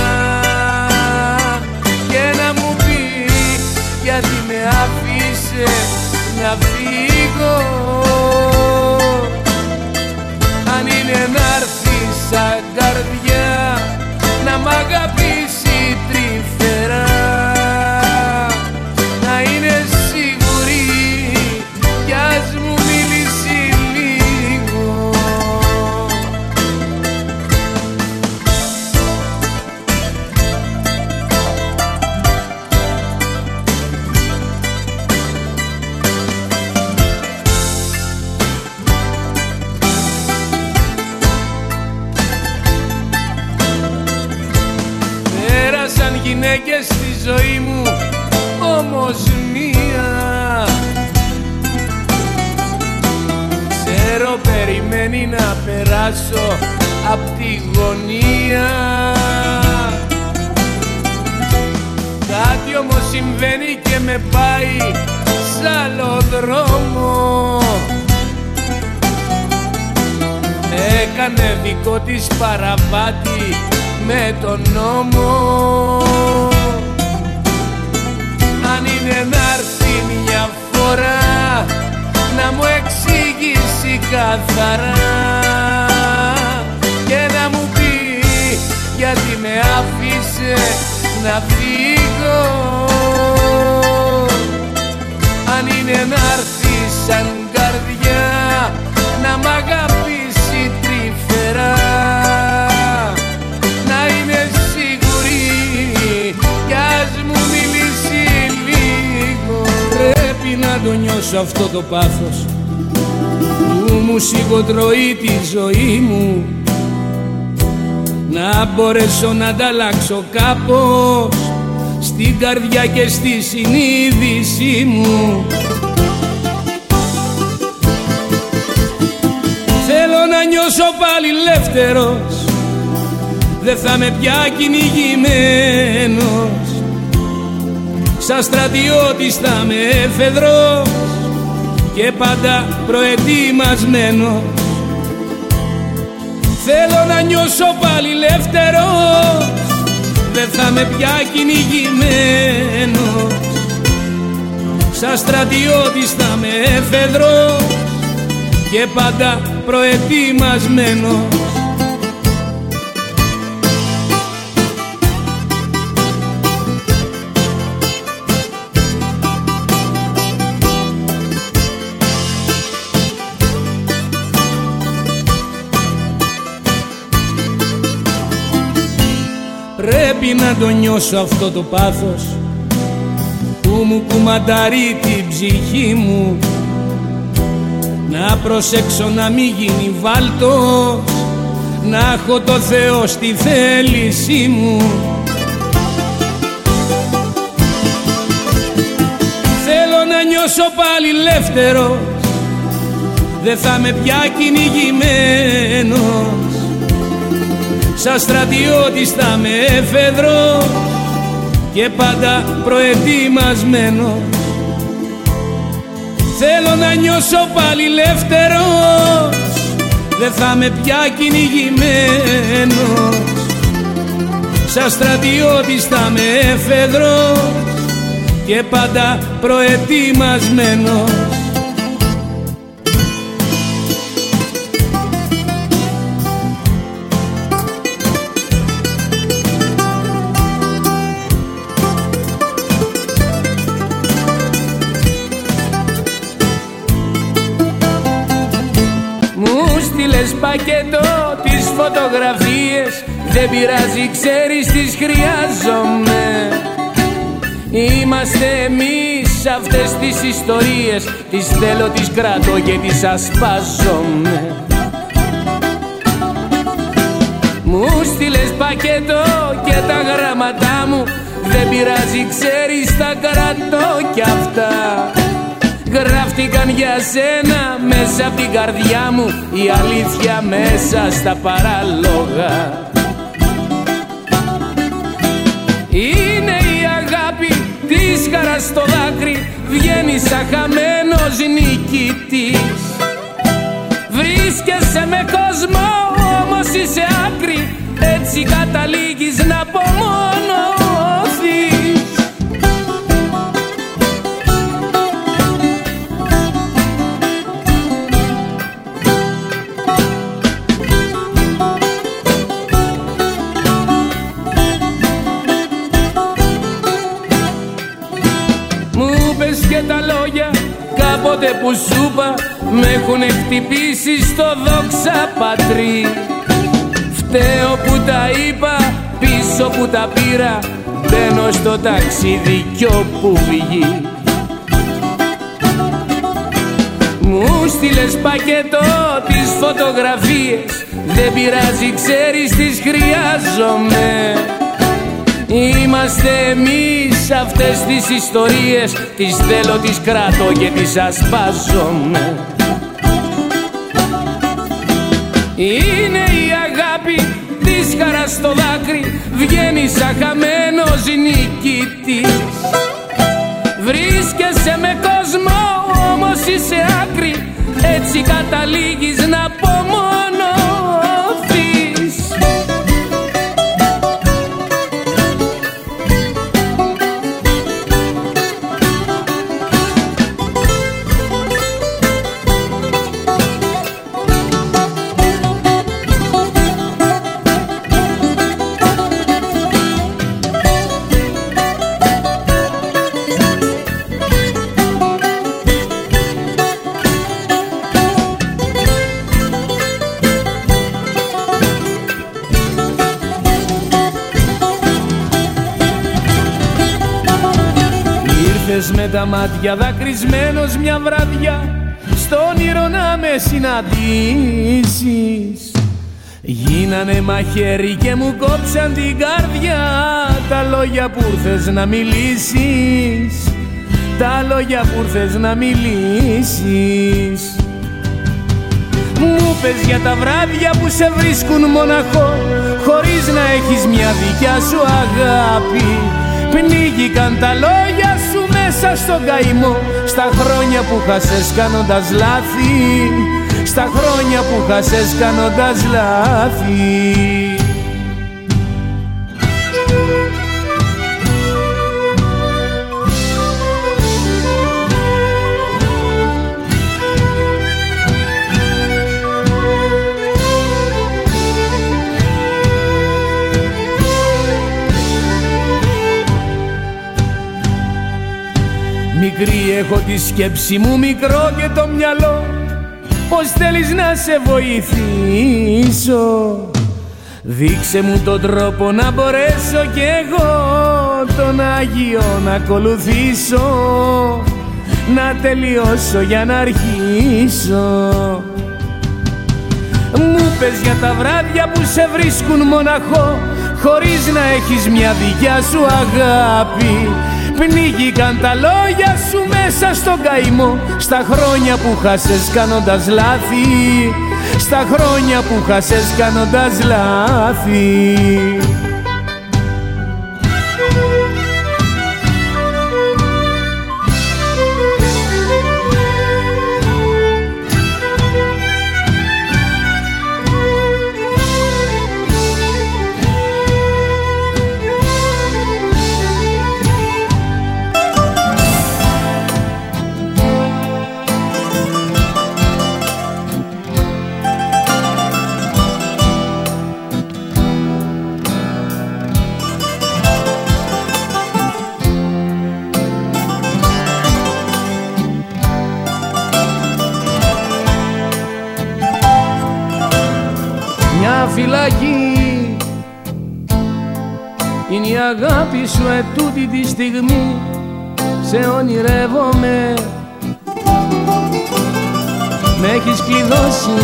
και να μου πεις γιατί με άφησες να φύγω. Αν είναι να έρθεις σαν καρδιά να μ' αγαπήσει και με πάει σ' άλλο δρόμο. Έκανε δικό της παραβάτη με τον νόμο. Αν είναι να έρθει μια φορά να μου εξηγήσει καθαρά και να μου πει γιατί με άφησε να φύγω αν είναι να έρθει σαν καρδιά να μ' αγαπήσει τρυφερά. Να είναι σίγουρη κι ας μου μιλήσει λίγο. Πρέπει να το νιώσω αυτό το πάθος που μου σιγοτροεί τη ζωή μου. Να μπορέσω να ανταλλάξω κάπως στην καρδιά και στη συνείδησή μου. Θέλω να νιώσω πάλι ελεύθερος δεν θα με πια κυνηγημένος. Σαν στρατιώτης θα με εφεδρός και πάντα προετοιμασμένος. Θέλω να νιώσω πάλι ελεύθερος δεν θα με πια κυνηγημένος. Σαν στρατιώτης θα με εφεδρός και πάντα προετοιμασμένος Πρέπει να το νιώσω αυτό το πάθος που μου κουμανταρεί την ψυχή μου. Να προσέξω να μην γίνει βάλτος να έχω το Θεό στη θέλησή μου. Θέλω να νιώσω πάλι ελεύθερος δεν θα με πια κυνηγημένος σαν στρατιώτης θα με εφεδρό και πάντα προετοιμασμένο. Θέλω να νιώσω πάλι ελεύθερος δεν θα με πια κυνηγημένος. Σαν στρατιώτης θα με εφεδρό και πάντα προετοιμασμένος πακέτο τις φωτογραφίες. Δεν πειράζει ξέρεις τις χρειάζομαι. Είμαστε εμείς αυτές τις ιστορίες. Τις θέλω, τις κρατώ και τις ασπάζομαι. Μου στείλες πακέτο και τα γράμματά μου. Δεν πειράζει ξέρεις τα κρατώ κι αυτά Γράφτηκαν για σένα μέσα από την καρδιά μου Η αλήθεια μέσα στα παράλογα. Είναι η αγάπη της χαράς στο δάκρυ Βγαίνει σαν χαμένος νικητής. Βρίσκεσαι με κόσμο όμως είσαι άκρη Έτσι καταλήγεις να πω Τότε που σου είπα με έχουν χτυπήσει στο δόξα πατρί. Φταίω που τα είπα πίσω που τα πήρα Μπαίνω στο ταξίδι κι όπου βγει. Μου στείλες πακέτο τις φωτογραφίες Δεν πειράζει ξέρεις τις χρειάζομαι. Είμαστε εμείς αυτές τις ιστορίες Τις θέλω, τις κράτω και τις ασπάζομαι. Είναι η αγάπη της χαράς στο δάκρυ Βγαίνει σαν χαμένος νικητής Βρίσκεσαι με κόσμο όμως είσαι άκρη Έτσι καταλήγεις να πω τα μάτια δακρυσμένος μια βραδιά στον όνειρο να με συναντήσεις. Γίνανε μαχαίρι και μου κόψαν την καρδιά τα λόγια που ήρθες να μιλήσεις. Τα λόγια που ήρθες να μιλήσεις. Μου Μου πες για τα βράδια που σε βρίσκουν μοναχό Χωρίς να έχεις μια δικιά σου αγάπη. Πνίγηκαν τα λόγια σου μέσα στον καημό Στα χρόνια που χάσες κάνοντας λάθη Στα χρόνια που χάσες κάνοντας λάθη Μικρή έχω τη σκέψη μου μικρό και το μυαλό. Πώς θέλεις να σε βοηθήσω; Δείξε μου τον τρόπο να μπορέσω κι εγώ τον Άγιο να ακολουθήσω. Να τελειώσω για να αρχίσω. Μου πες για τα βράδια που σε βρίσκουν μοναχό Χωρίς να έχεις μια δικιά σου αγάπη Πνίγηκαν τα λόγια σου μέσα στον καημό. Στα χρόνια που χάσες κάνοντας λάθη. Στα χρόνια που χάσες κάνοντας λάθη σου ετούτη τη στιγμή Σε ονειρεύομαι. Με έχεις κλειδώσει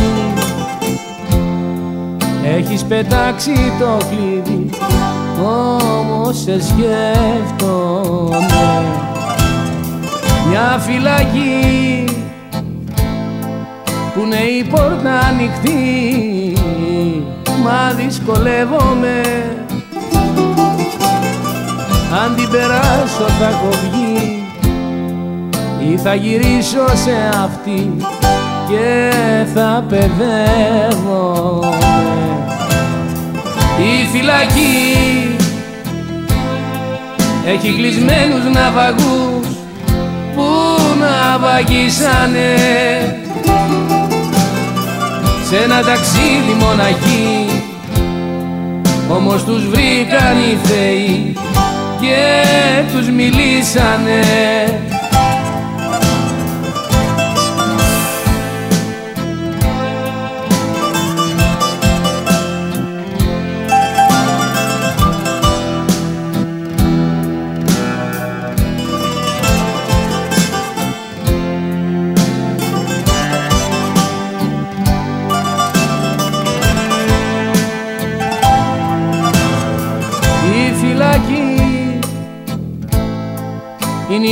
Έχεις πετάξει το κλειδί Όμως σε σκέφτομαι. Μια φυλακή Που είναι η πόρτα ανοιχτή Μα δυσκολεύομαι αν την περάσω θα έχω βγει ή θα γυρίσω σε αυτή και θα παιδεύομαι. Η φυλακή έχει κλεισμένους ναυαγούς που ναυαγίσανε σε ένα ταξίδι μοναχή όμως τους βρήκαν οι θεοί και τους μιλήσανε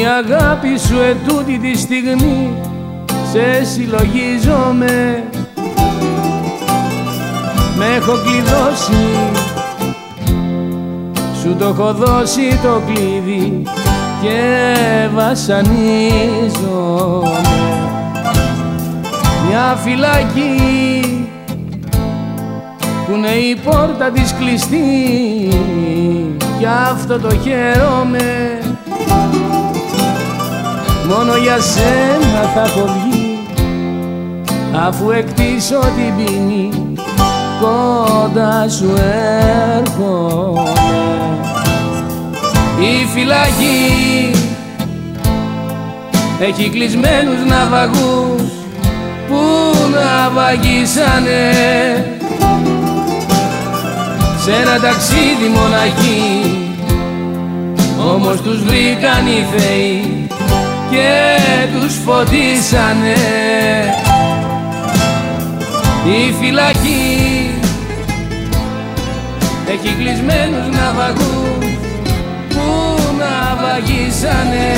η αγάπη σου ετούτη τη στιγμή σε συλλογίζομαι. Με έχω κλειδώσει Σου το έχω δώσει το κλειδί και βασανίζομαι. Μια φυλακή που είναι η πόρτα της κλειστή κι αυτό το χαίρομαι μόνο για σένα θα έχω βγει. Αφού εκτίσω την ποινή κοντά σου έρχομαι. Η φυλακή έχει κλεισμένους ναυαγούς που ναυαγίσανε σε ένα ταξίδι μοναχή όμως τους βρήκαν οι θεοί και τους φωτίσανε. Η φυλακή έχει κλεισμένους ναυαγούς που ναυαγίσανε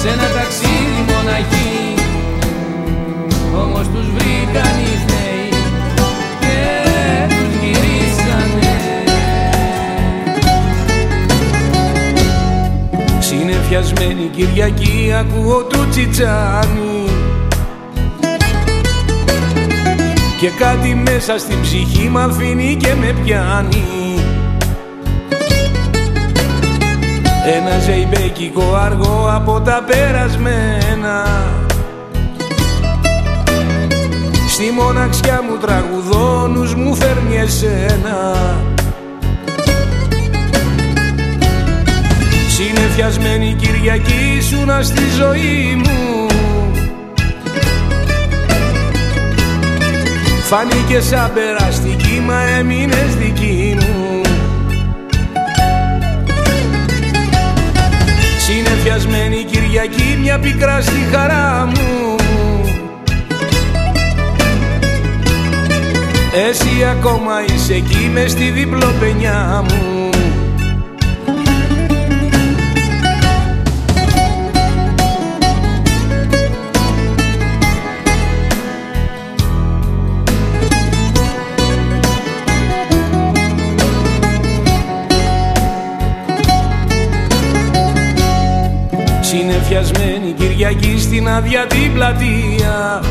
σε ένα ταξίδι μοναχή όμως τους βρήκαν οι Συνεφιασμένη Κυριακή ακούω του τσιτσάνι. Και κάτι μέσα στην ψυχή μ' αφήνει και με πιάνει. Ένα ζεϊμπέκικο αργό από τα περασμένα. Στη μοναξιά μου τραγουδώνους μου φέρνει εσένα Συνεφιασμένη Κυριακή σου να στη ζωή μου. Φάνηκε σαν περαστική μα έμεινες δική μου. Συνεφιασμένη Κυριακή μια πικρά στη χαρά μου. Εσύ ακόμα είσαι εκεί μες στη διπλοπενιά μου Συνεφιασμένη Κυριακή στην άδεια την πλατεία.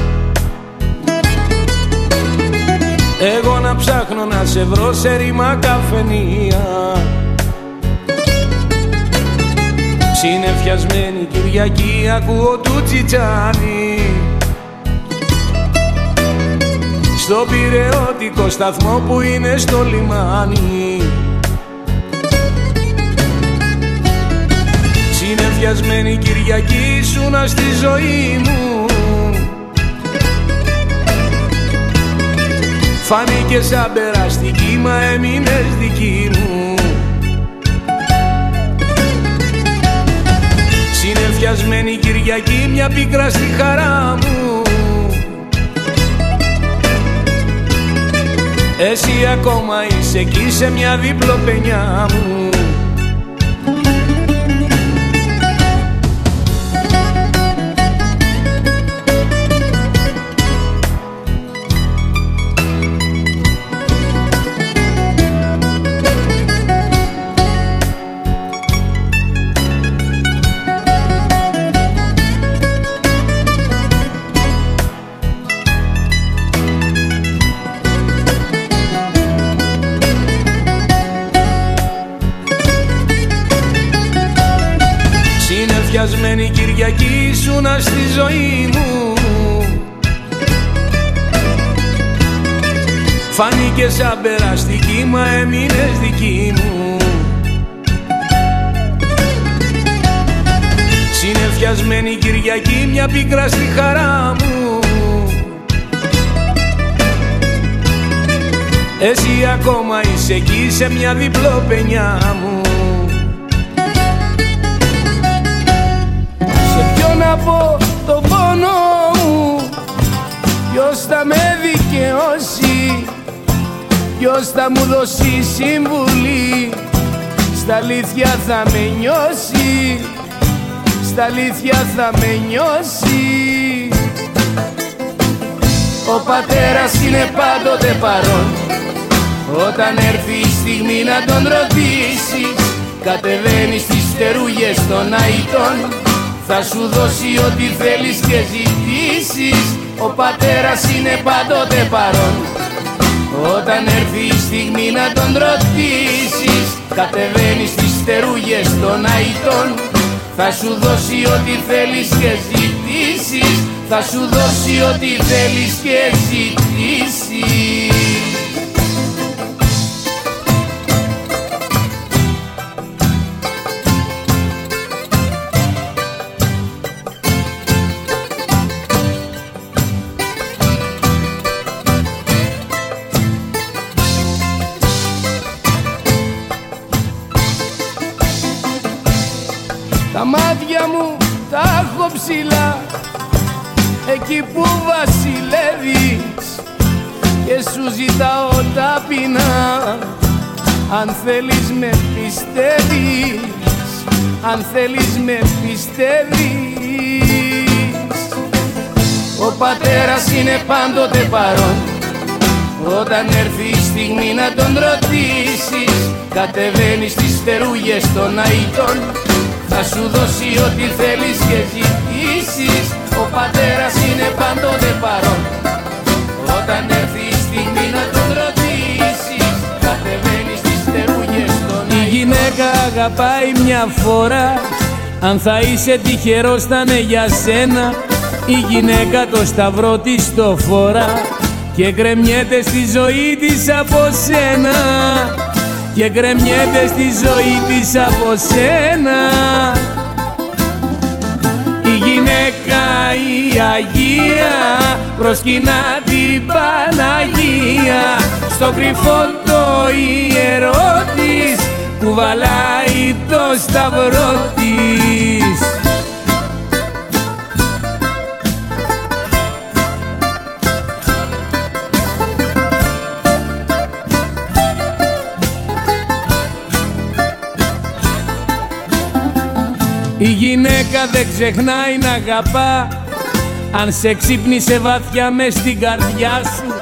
Εγώ να ψάχνω να σε βρω σε ρήμα καφενεία. Συνεφιασμένη Κυριακή ακούω του τσιτσάνι Στο πυρεώτικο σταθμό που είναι στο λιμάνι Συνεφιασμένη Κυριακή σου να στη ζωή μου. Φάνηκε σαν περαστική μα έμεινες δική μου. Συνεφιασμένη Κυριακή μια πίκρα στη χαρά μου. Εσύ ακόμα είσαι εκεί σε μια διπλοπενιά μου Συνεφιασμένη Κυριακή σου να στη ζωή μου. Φάνηκε σαν περαστική μα έμεινες δική μου. Συνεφιασμένη Κυριακή μια πίκρα στη χαρά μου. Εσύ ακόμα είσαι εκεί σε μια διπλοπενιά μου Σε ποιον να πω το πόνο μου. Ποιος θα με δικαιώσει Ποιος θα μου δώσει συμβουλή Στα αλήθεια θα με νιώσει Στα αλήθεια θα με νιώσει. Ο πατέρας είναι πάντοτε παρόν. Όταν έρθει η στιγμή να τον ρωτήσεις Κατεβαίνει στις στερούγες των αητών Θα σου δώσει ό,τι θέλεις και ζητήσεις. Ο πατέρας είναι πάντοτε παρόν. Όταν έρθει η στιγμή να τον ρωτήσεις Κατεβαίνεις στις στερούγες των αητών Θα σου δώσει ό,τι θέλεις και ζητήσεις. Θα σου δώσει ό,τι θέλεις και ζητήσεις ψηλά. Εκεί που βασιλεύεις Και σου ζητάω ταπεινά. Αν θέλεις με πιστεύεις Αν θέλεις με πιστεύεις. Ο πατέρας είναι πάντοτε παρόν. Όταν έρθει η στιγμή να τον ρωτήσεις Κατεβαίνεις στις φτερούγες των αητών Θα σου δώσει ό,τι θέλεις και ζητήσεις Ο πατέρας είναι πάντοτε παρόν. Όταν έρθεις η στιγμή να τον ρωτήσεις Κατεβαίνεις στις φτερούγες των αητών Η γυναίκα αγαπάει μια φορά. Αν θα είσαι τυχερός θα είναι για σένα. Η γυναίκα το σταυρό της το φορά και γκρεμιέται στη ζωή της από σένα. Και γκρεμιέται στη ζωή της από σένα η Αγία προσκυνά την Παναγία. Στο κρυφό το ιερό της κουβαλάει το σταυρό της. Η γυναίκα δεν ξεχνάει να αγαπά Αν σε ξύπνησε βαθιά μες στην καρδιά σου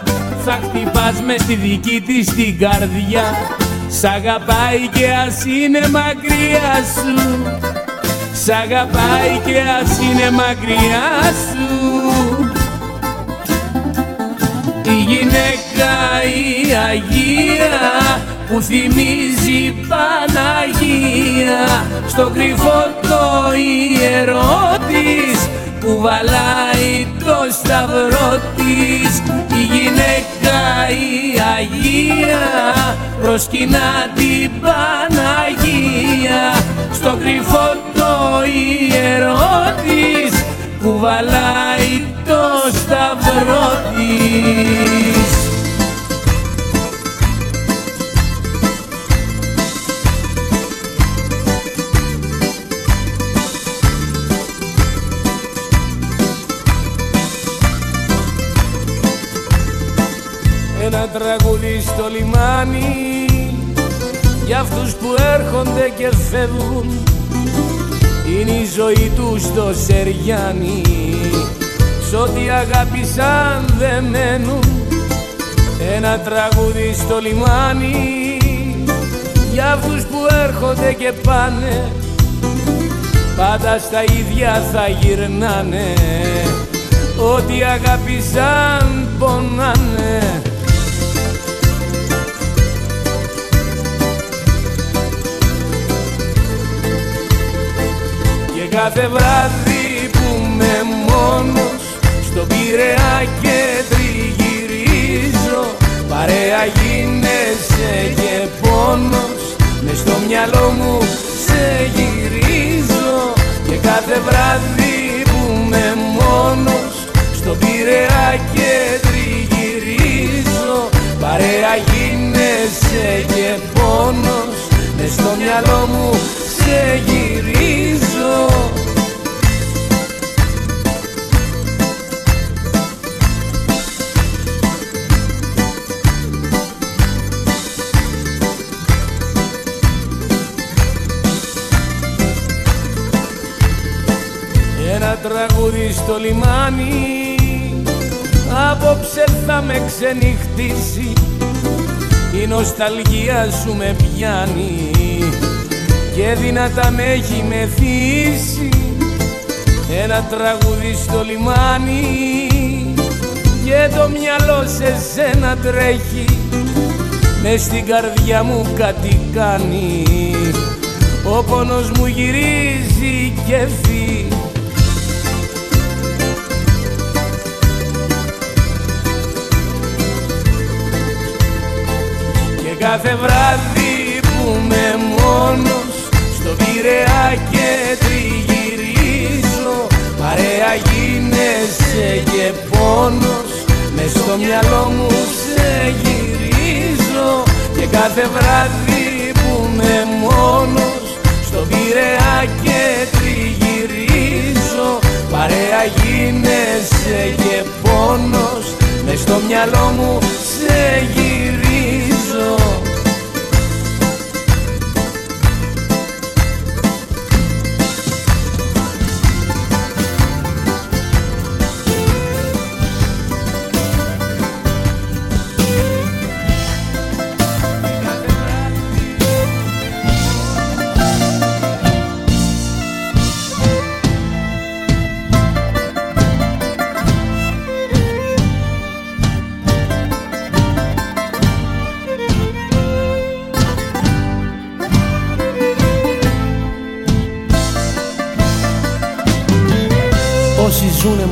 Θα χτυπάς μες στη δική της την καρδιά. Σ' αγαπάει και ας είναι μακριά σου. Σ' αγαπάει και ας είναι μακριά σου. Η γυναίκα η Αγία που θυμίζει Παναγία. Στο κρυφό το ιερό της που βαλάει το σταυρό της. Η γυναίκα η Αγία προσκυνά την Παναγία στο κρυφό το ιερό της που βαλάει το σταυρό της τραγούδι στο λιμάνι. Για αυτούς που έρχονται και φεύγουν είναι η ζωή τους στο Σεριάνι. Σ' ό,τι αγάπησαν δεν μένουν ένα τραγούδι στο λιμάνι. Για αυτούς που έρχονται και πάνε πάντα στα ίδια θα γυρνάνε. Ό,τι αγάπησαν πονάνε κάθε βράδυ που με μόνος στον Πειραιά και τριγυρίζω. Παρέα γίνεσαι και πόνος μες στο μυαλό μου σε γυρίζω. Και κάθε βράδυ που με μόνος στον Πειραιά και τριγυρίζω. Παρέα γίνεσαι και πόνος μες στο μυαλό μου σε γυρίζω τραγούδι στο λιμάνι. Απόψε θα με ξενυχτήσει Η νοσταλγία σου με πιάνει. Και δυνατά με έχει μεθύσει ένα τραγούδι στο λιμάνι. Και το μυαλό σε σένα τρέχει μες στην καρδιά μου κάτι κάνει. Ο πόνος μου γυρίζει και φύγει κάθε βράδυ που με μόνος στο Πειραιά και τριγυρίζω. Παρέα γίνεσαι και πόνος μες στο μυαλό μου σε γυρίζω. Και κάθε βράδυ που με μόνος στο Πειραιά και τριγυρίζω. Παρέα γίνεσαι και πόνος μες στο μυαλό μου σε γυρίζω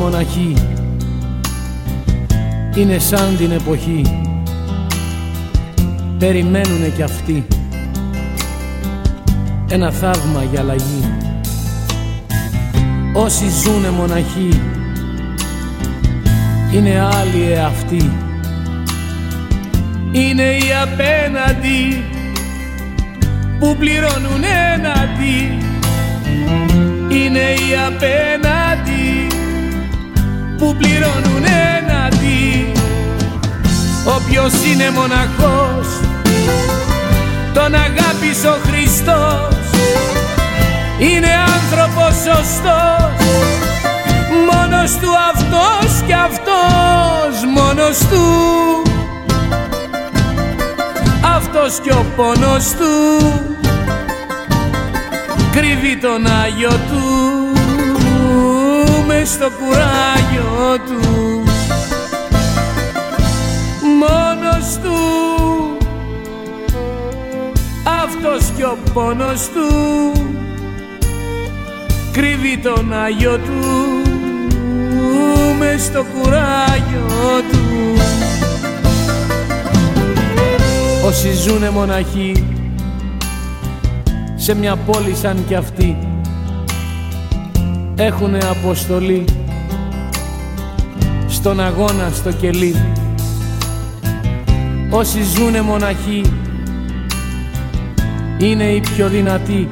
ζουνε μοναχοί είναι σαν την εποχή. Περιμένουνε κι αυτοί. Ένα θαύμα για αλλαγή. Όσοι ζουνε μοναχοί είναι άλλοι εαυτοί. Είναι οι απέναντι που πληρώνουν έναντι είναι οι απέναντι που πληρώνουν έναντι. Όποιος είναι μοναχός τον αγάπησε ο Χριστός. Είναι άνθρωπος σωστός μόνος του αυτός και αυτός μόνος του. Αυτός και ο πόνος του κρύβει τον Άγιο του. μες στο κουράγιο του. Μόνος του. Αυτός και ο πόνος του. Κρύβει τον Άγιο του. Μες στο κουράγιο του. Όσοι ζουνε μοναχοί σε μια πόλη σαν κι αυτή έχουνε αποστολή στον αγώνα στο κελί. Όσοι ζουνε μοναχοί είναι οι πιο δυνατοί.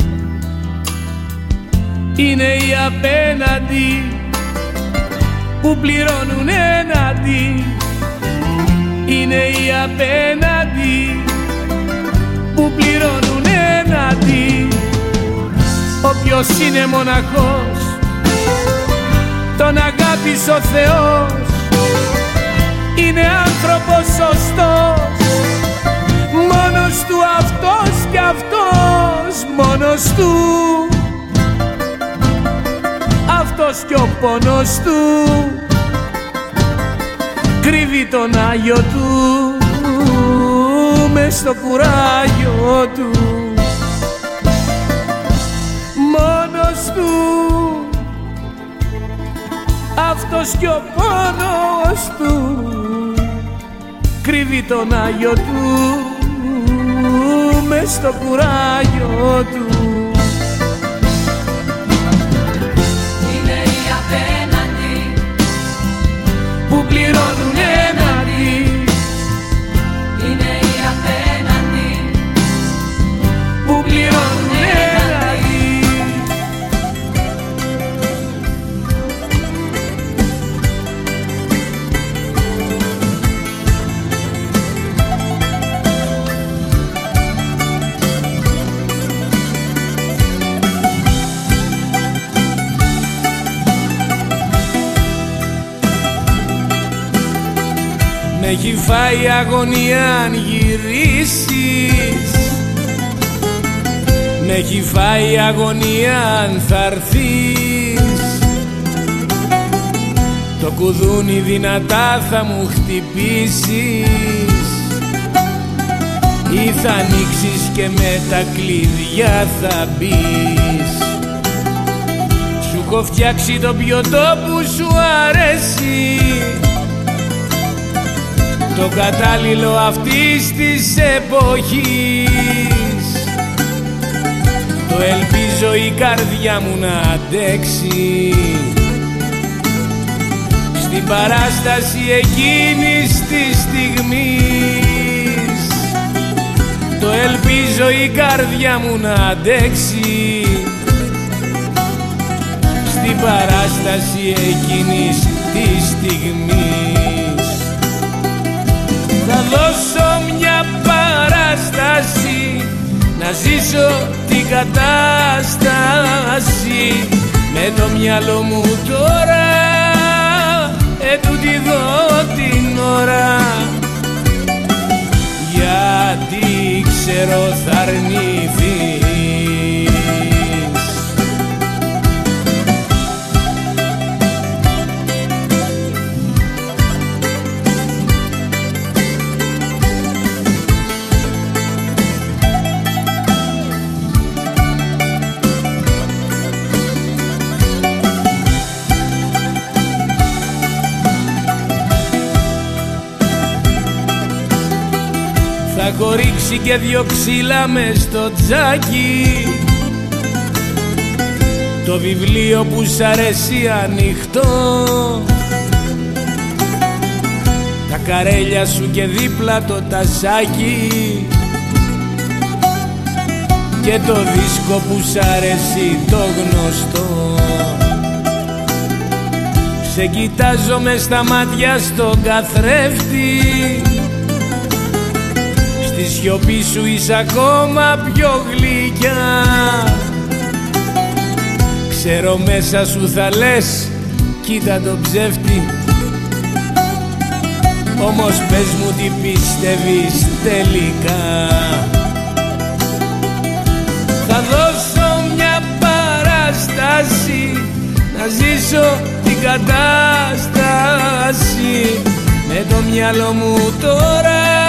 Είναι οι απέναντι που πληρώνουν έναντι. Είναι οι απέναντι που πληρώνουν έναντι. Όποιος είναι μοναχός τον αγάπησε ο Θεός. Είναι άνθρωπος σωστός. Μόνος του αυτός και αυτός μόνος του. Αυτός και ο πόνος του. Κρύβει τον Άγιο του μες στο κουράγιο του. Μόνος του αυτός κι ο πόνος του κρύβει τον Άγιο του μες στο κουράγιο του. Έχει αγωνία αν γυρίσεις. Με έχει φάει αγωνία αν θα Το κουδούνι δυνατά θα μου χτυπήσεις. Ή θα ανοίξεις και με τα κλειδιά θα μπεις. Σου έχω φτιάξει το πιωτό που σου αρέσει το κατάλληλο αυτής της εποχής. Το ελπίζω η καρδιά μου να αντέξει. Στην παράσταση εκείνης της στιγμής το ελπίζω η καρδιά μου να αντέξει. Στην παράσταση εκείνης της στιγμής θα δώσω μια παράσταση να ζήσω την κατάσταση. Με το μυαλό μου τώρα ετούτη δω την ώρα. Γιατί ξέρω θα αρνηθεί έχω ρίξει και δυο ξύλα μες στο τζάκι. Το βιβλίο που σ' αρέσει ανοιχτό. Τα καρέλια σου και δίπλα το τασάκι. Και το δίσκο που σ' αρέσει το γνωστό. Σε κοιτάζω μες στα μάτια στον καθρέφτη Στη σιωπή σου είσαι ακόμα πιο γλυκιά. Ξέρω μέσα σου θα λες κοίτα το ψεύτη. Όμως πες μου τι πιστεύεις τελικά. Θα δώσω μια παράσταση Να ζήσω την κατάσταση. Με το μυαλό μου τώρα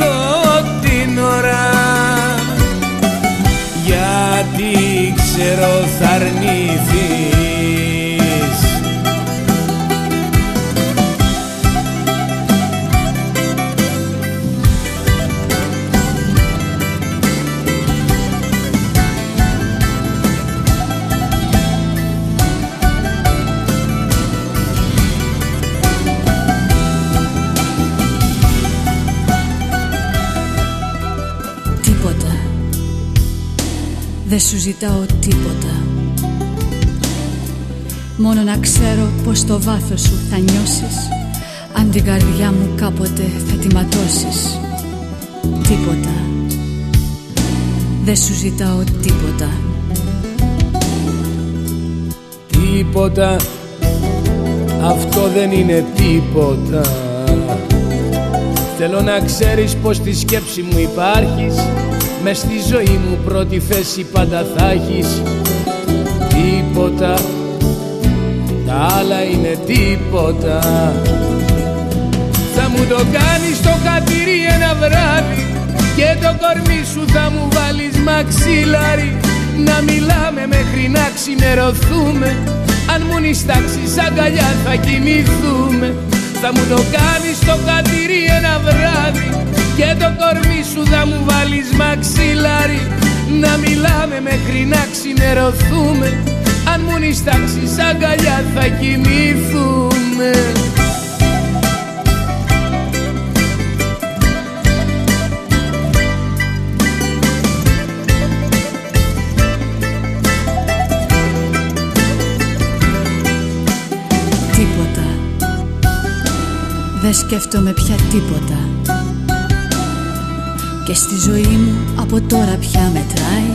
ετούτη δω την ώρα. Γιατί ξέρω θα αρνηθεί Δεν σου ζητάω τίποτα. Μόνο να ξέρω πως το βάθος σου θα νιώσεις. Αν την καρδιά μου κάποτε θα τη ματώσεις. Τίποτα. Δεν σου ζητάω τίποτα. Τίποτα. Αυτό δεν είναι τίποτα. Θέλω να ξέρεις πως στη σκέψη μου υπάρχεις μες στη ζωή μου πρώτη θέση πάντα θα έχεις. Τίποτα. Τα άλλα είναι τίποτα. Θα μου το κάνεις το χατήρι ένα βράδυ Και το κορμί σου θα μου βάλεις μαξιλάρι. Να μιλάμε μέχρι να ξημερωθούμε. Αν μου νιστάξεις αγκαλιά θα κοιμηθούμε. Θα μου το κάνεις το χατήρι ένα βράδυ και το κορμί σου θα μου βάλεις μαξιλάρι. Να μιλάμε μέχρι να ξημερωθούμε. Αν μου νιστάξεις αγκαλιά θα κοιμηθούμε. Τίποτα. Δεν σκέφτομαι πια τίποτα και στη ζωή μου από τώρα πια μετράει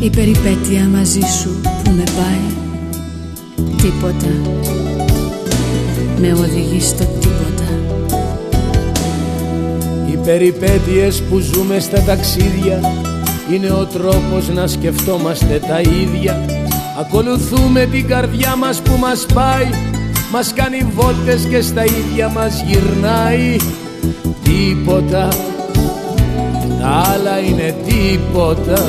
Η περιπέτεια μαζί σου που με πάει. Τίποτα Με οδηγεί στο τίποτα. Οι περιπέτειες που ζούμε στα ταξίδια Είναι ο τρόπος να σκεφτόμαστε τα ίδια. Ακολουθούμε την καρδιά μας που μας πάει Μας κάνει βόλτες και στα ίδια μας γυρνάει. Τίποτα άλλα είναι τίποτα.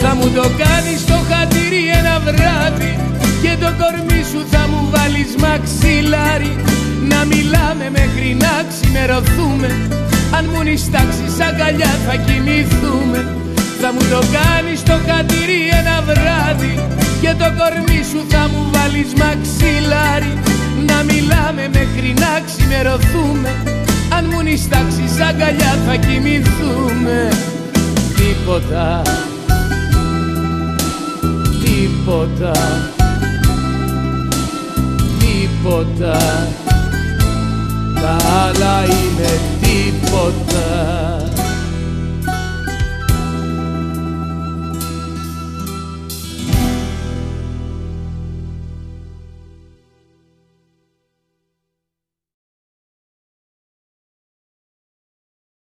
Θα μου το κάνεις το χατήρι ένα βράδυ Και το κορμί σου θα μου βάλεις μαξιλάρι. Να μιλάμε μέχρι να ξημερωθούμε. Αν μου νιστάξεις αγκαλιά θα κοιμηθούμε. Θα μου το κάνεις το χατήρι ένα βράδυ Και το κορμί σου θα μου βάλεις μαξιλάρι. Να μιλάμε μέχρι να ξημερωθούμε αν μου νιστάξεις αγκαλιά θα κοιμηθούμε. Τίποτα. Τίποτα. Τίποτα. Τα άλλα είναι τίποτα